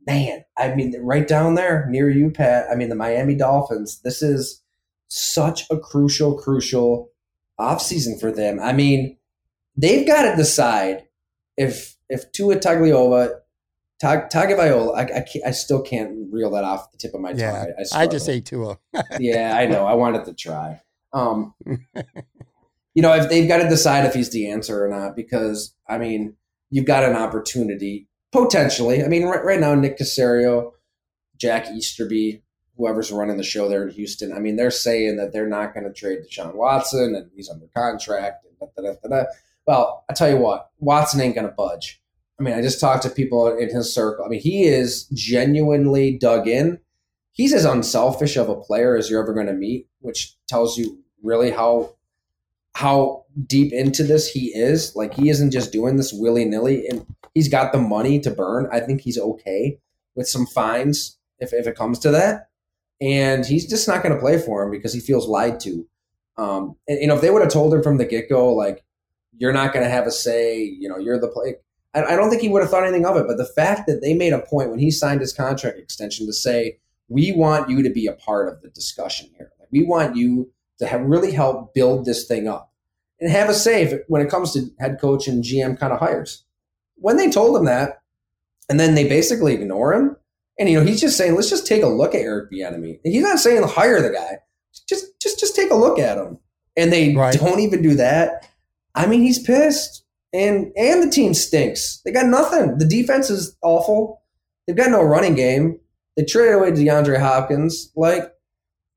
man, I mean, right down there near you, Pat. I mean, the Miami Dolphins. This is such a crucial, crucial offseason for them. I mean, they've got to decide if if Tua Tagliova, Tag, Tagovailoa, I, I, can't, I still can't reel that off the tip of my tongue. Yeah, I, I I just say Tua. yeah, I know. I wanted to try. Um, you know, if they've got to decide if he's the answer or not, because I mean, you've got an opportunity potentially. I mean, right, right now, Nick Caserio, Jack Easterby, whoever's running the show there in Houston. I mean, they're saying that they're not going to trade Deshaun Watson and he's under contract. And da, da, da. Well, I tell you what, Watson ain't going to budge. I mean, I just talked to people in his circle. I mean, he is genuinely dug in. he's as unselfish of a player as you're ever going to meet, which tells you really how how deep into this he is. Like he isn't just doing this willy nilly, and he's got the money to burn. I think he's okay with some fines if if it comes to that, and he's just not going to play for him because he feels lied to. Um, and you know, if they would have told him from the get go, like you're not going to have a say, you know, you're the play. I, I don't think he would have thought anything of it. But the fact that they made a point when he signed his contract extension to say, we want you to be a part of the discussion here. Like, we want you to have really help build this thing up and have a say when it comes to head coach and GM kind of hires. When they told him that, and then they basically ignore him, and you know he's just saying, let's just take a look at Eric Bieniemy. He's not saying hire the guy, just just just take a look at him, and they right. don't even do that. I mean, he's pissed, and and the team stinks. They got nothing. The defense is awful. They've got no running game. They traded away DeAndre Hopkins. Like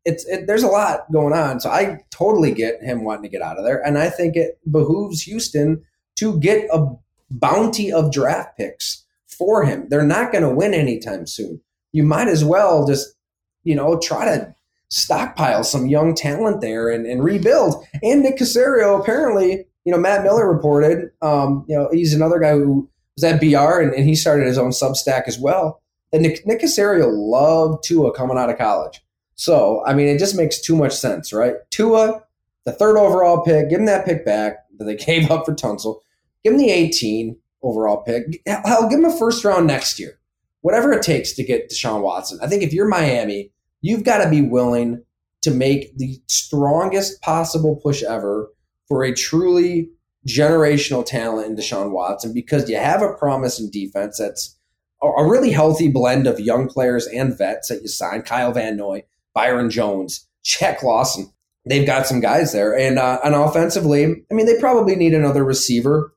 it's it, there's a lot going on. So I totally get him wanting to get out of there, and I think it behooves Houston to get a bounty of draft picks for him. They're not going to win anytime soon. You might as well just you know try to stockpile some young talent there and, and rebuild. And Nick Caserio apparently, you know, Matt Miller reported, um, you know, he's another guy who was at BR and, and he started his own Substack as well and Nick, Nick Caserio loved Tua coming out of college. So, I mean, it just makes too much sense, right? Tua, the third overall pick, give him that pick back that they gave up for Tunsil. Give him the 18 overall pick. Hell, give him a first round next year. Whatever it takes to get Deshaun Watson. I think if you're Miami, you've got to be willing to make the strongest possible push ever for a truly generational talent in Deshaun Watson because you have a promise in defense that's a really healthy blend of young players and vets that you signed. Kyle Van Noy, Byron Jones, Shaq Lawson. They've got some guys there. And, uh, offensively, I mean, they probably need another receiver,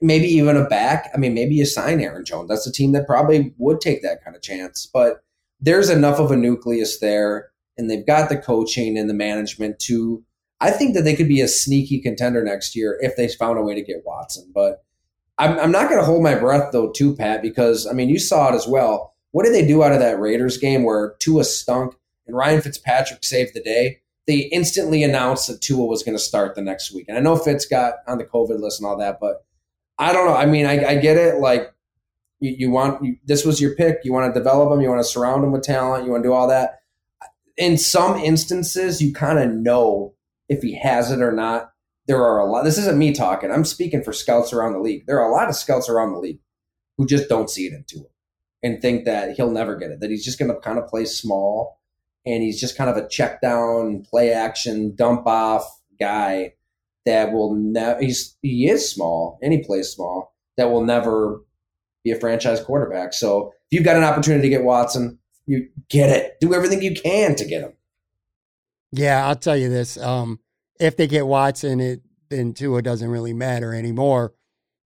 maybe even a back. I mean, maybe you sign Aaron Jones. That's a team that probably would take that kind of chance. But there's enough of a nucleus there, and they've got the coaching and the management to. I think that they could be a sneaky contender next year if they found a way to get Watson. But I'm, I'm not going to hold my breath though, too, Pat, because I mean, you saw it as well. What did they do out of that Raiders game where Tua stunk and Ryan Fitzpatrick saved the day? They instantly announced that Tua was going to start the next week. And I know Fitz got on the COVID list and all that, but I don't know. I mean, I, I get it. Like, you, you want you, this was your pick. You want to develop them. You want to surround them with talent. You want to do all that. In some instances, you kind of know if he has it or not there are a lot. This isn't me talking. I'm speaking for scouts around the league. There are a lot of scouts around the league who just don't see it into him and think that he'll never get it. That he's just going to kind of play small and he's just kind of a check down, play action, dump off guy that will never. He's he is small and he plays small. That will never be a franchise quarterback. So if you've got an opportunity to get Watson, you get it. Do everything you can to get him. Yeah, I'll tell you this. Um, if they get Watson, it then Tua doesn't really matter anymore.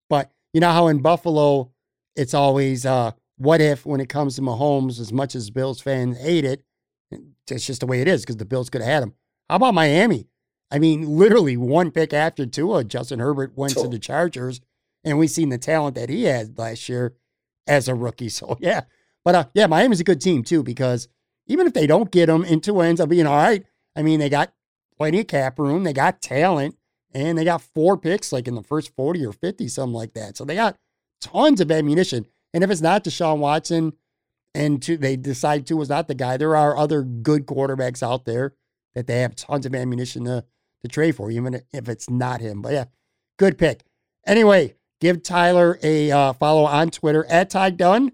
But you know how in Buffalo, it's always uh, what if when it comes to Mahomes, as much as Bills fans hate it, it's just the way it is because the Bills could have had him. How about Miami? I mean, literally one pick after Tua, Justin Herbert went to the Chargers, and we've seen the talent that he had last year as a rookie. So yeah, but uh, yeah, Miami's a good team too because even if they don't get him, and Tua ends up being all right. I mean, they got plenty of cap room. They got talent and they got four picks like in the first 40 or 50, something like that. So they got tons of ammunition. And if it's not Deshaun Watson and to, they decide to was not the guy, there are other good quarterbacks out there that they have tons of ammunition to, to trade for, even if it's not him. But yeah, good pick. Anyway, give Tyler a uh, follow on Twitter at Ty Dunne.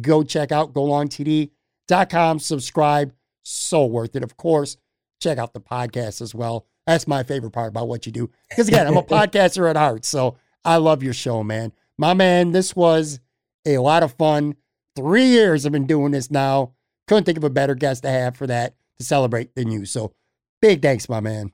Go check out golongtd.com. Subscribe. So worth it, of course check out the podcast as well. That's my favorite part about what you do. Because again, I'm a podcaster at heart. So I love your show, man. My man, this was a lot of fun. Three years I've been doing this now. Couldn't think of a better guest to have for that to celebrate than you. So big thanks, my man.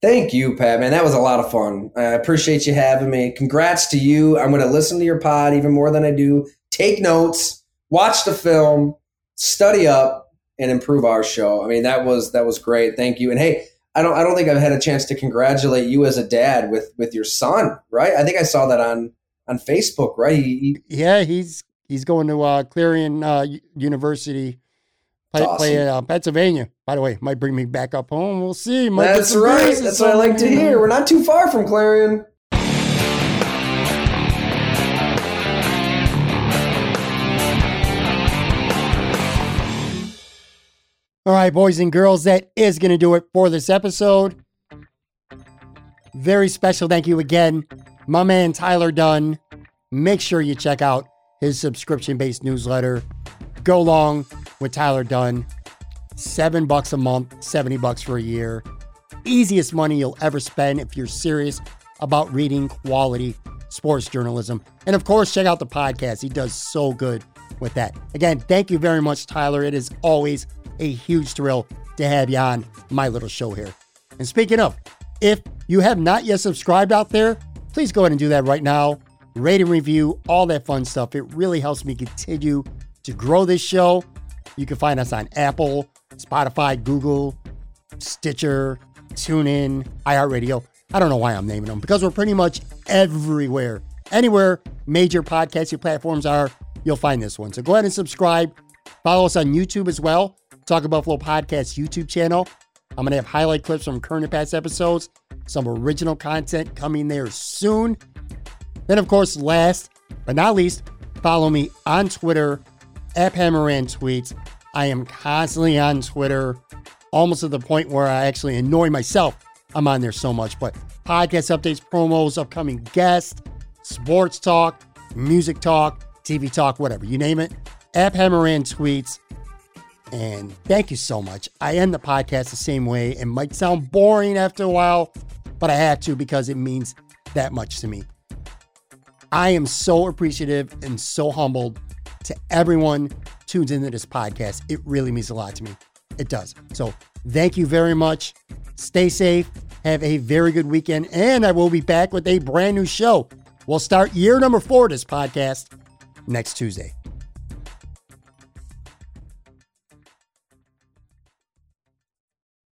Thank you, Pat, man. That was a lot of fun. I appreciate you having me. Congrats to you. I'm going to listen to your pod even more than I do. Take notes, watch the film, study up, and improve our show. I mean, that was that was great. Thank you. And hey, I don't I don't think I've had a chance to congratulate you as a dad with with your son, right? I think I saw that on on Facebook, right? He, he, yeah, he's he's going to uh, Clarion uh, University Play, Awesome. play uh, Pennsylvania. By the way, might bring me back up home. We'll see. Might That's right. beers That's what I like to hear. We're not too far from Clarion. All right, boys and girls, that is going to do it for this episode. Very special thank you again, my man Tyler Dunne. Make sure you check out his subscription based newsletter. Go long with Tyler Dunne. Seven bucks a month, 70 bucks for a year. Easiest money you'll ever spend if you're serious about reading quality sports journalism. And of course, check out the podcast. He does so good with that. Again, thank you very much, Tyler. It is always a huge thrill to have you on my little show here. And speaking of, if you have not yet subscribed out there, please go ahead and do that right now. Rate and review, all that fun stuff. It really helps me continue to grow this show. You can find us on Apple, Spotify, Google, Stitcher, TuneIn, iHeartRadio. I don't know why I'm naming them because we're pretty much everywhere. Anywhere major podcasting platforms are, you'll find this one. So go ahead and subscribe. Follow us on YouTube as well. Talk About Buffalo Podcast YouTube channel. I'm going to have highlight clips from current and past episodes, some original content coming there soon. Then, of course, last but not least, follow me on Twitter at Hammeran Tweets. I am constantly on Twitter, almost to the point where I actually annoy myself. I'm on there so much. But podcast updates, promos, upcoming guests, sports talk, music talk, TV talk, whatever you name it. App Hammeran Tweets. And thank you so much. I end the podcast the same way. It might sound boring after a while, but I had to because it means that much to me. I am so appreciative and so humbled to everyone tunes into this podcast. It really means a lot to me. It does. So thank you very much. Stay safe. Have a very good weekend. And I will be back with a brand new show. We'll start year number four of this podcast next Tuesday.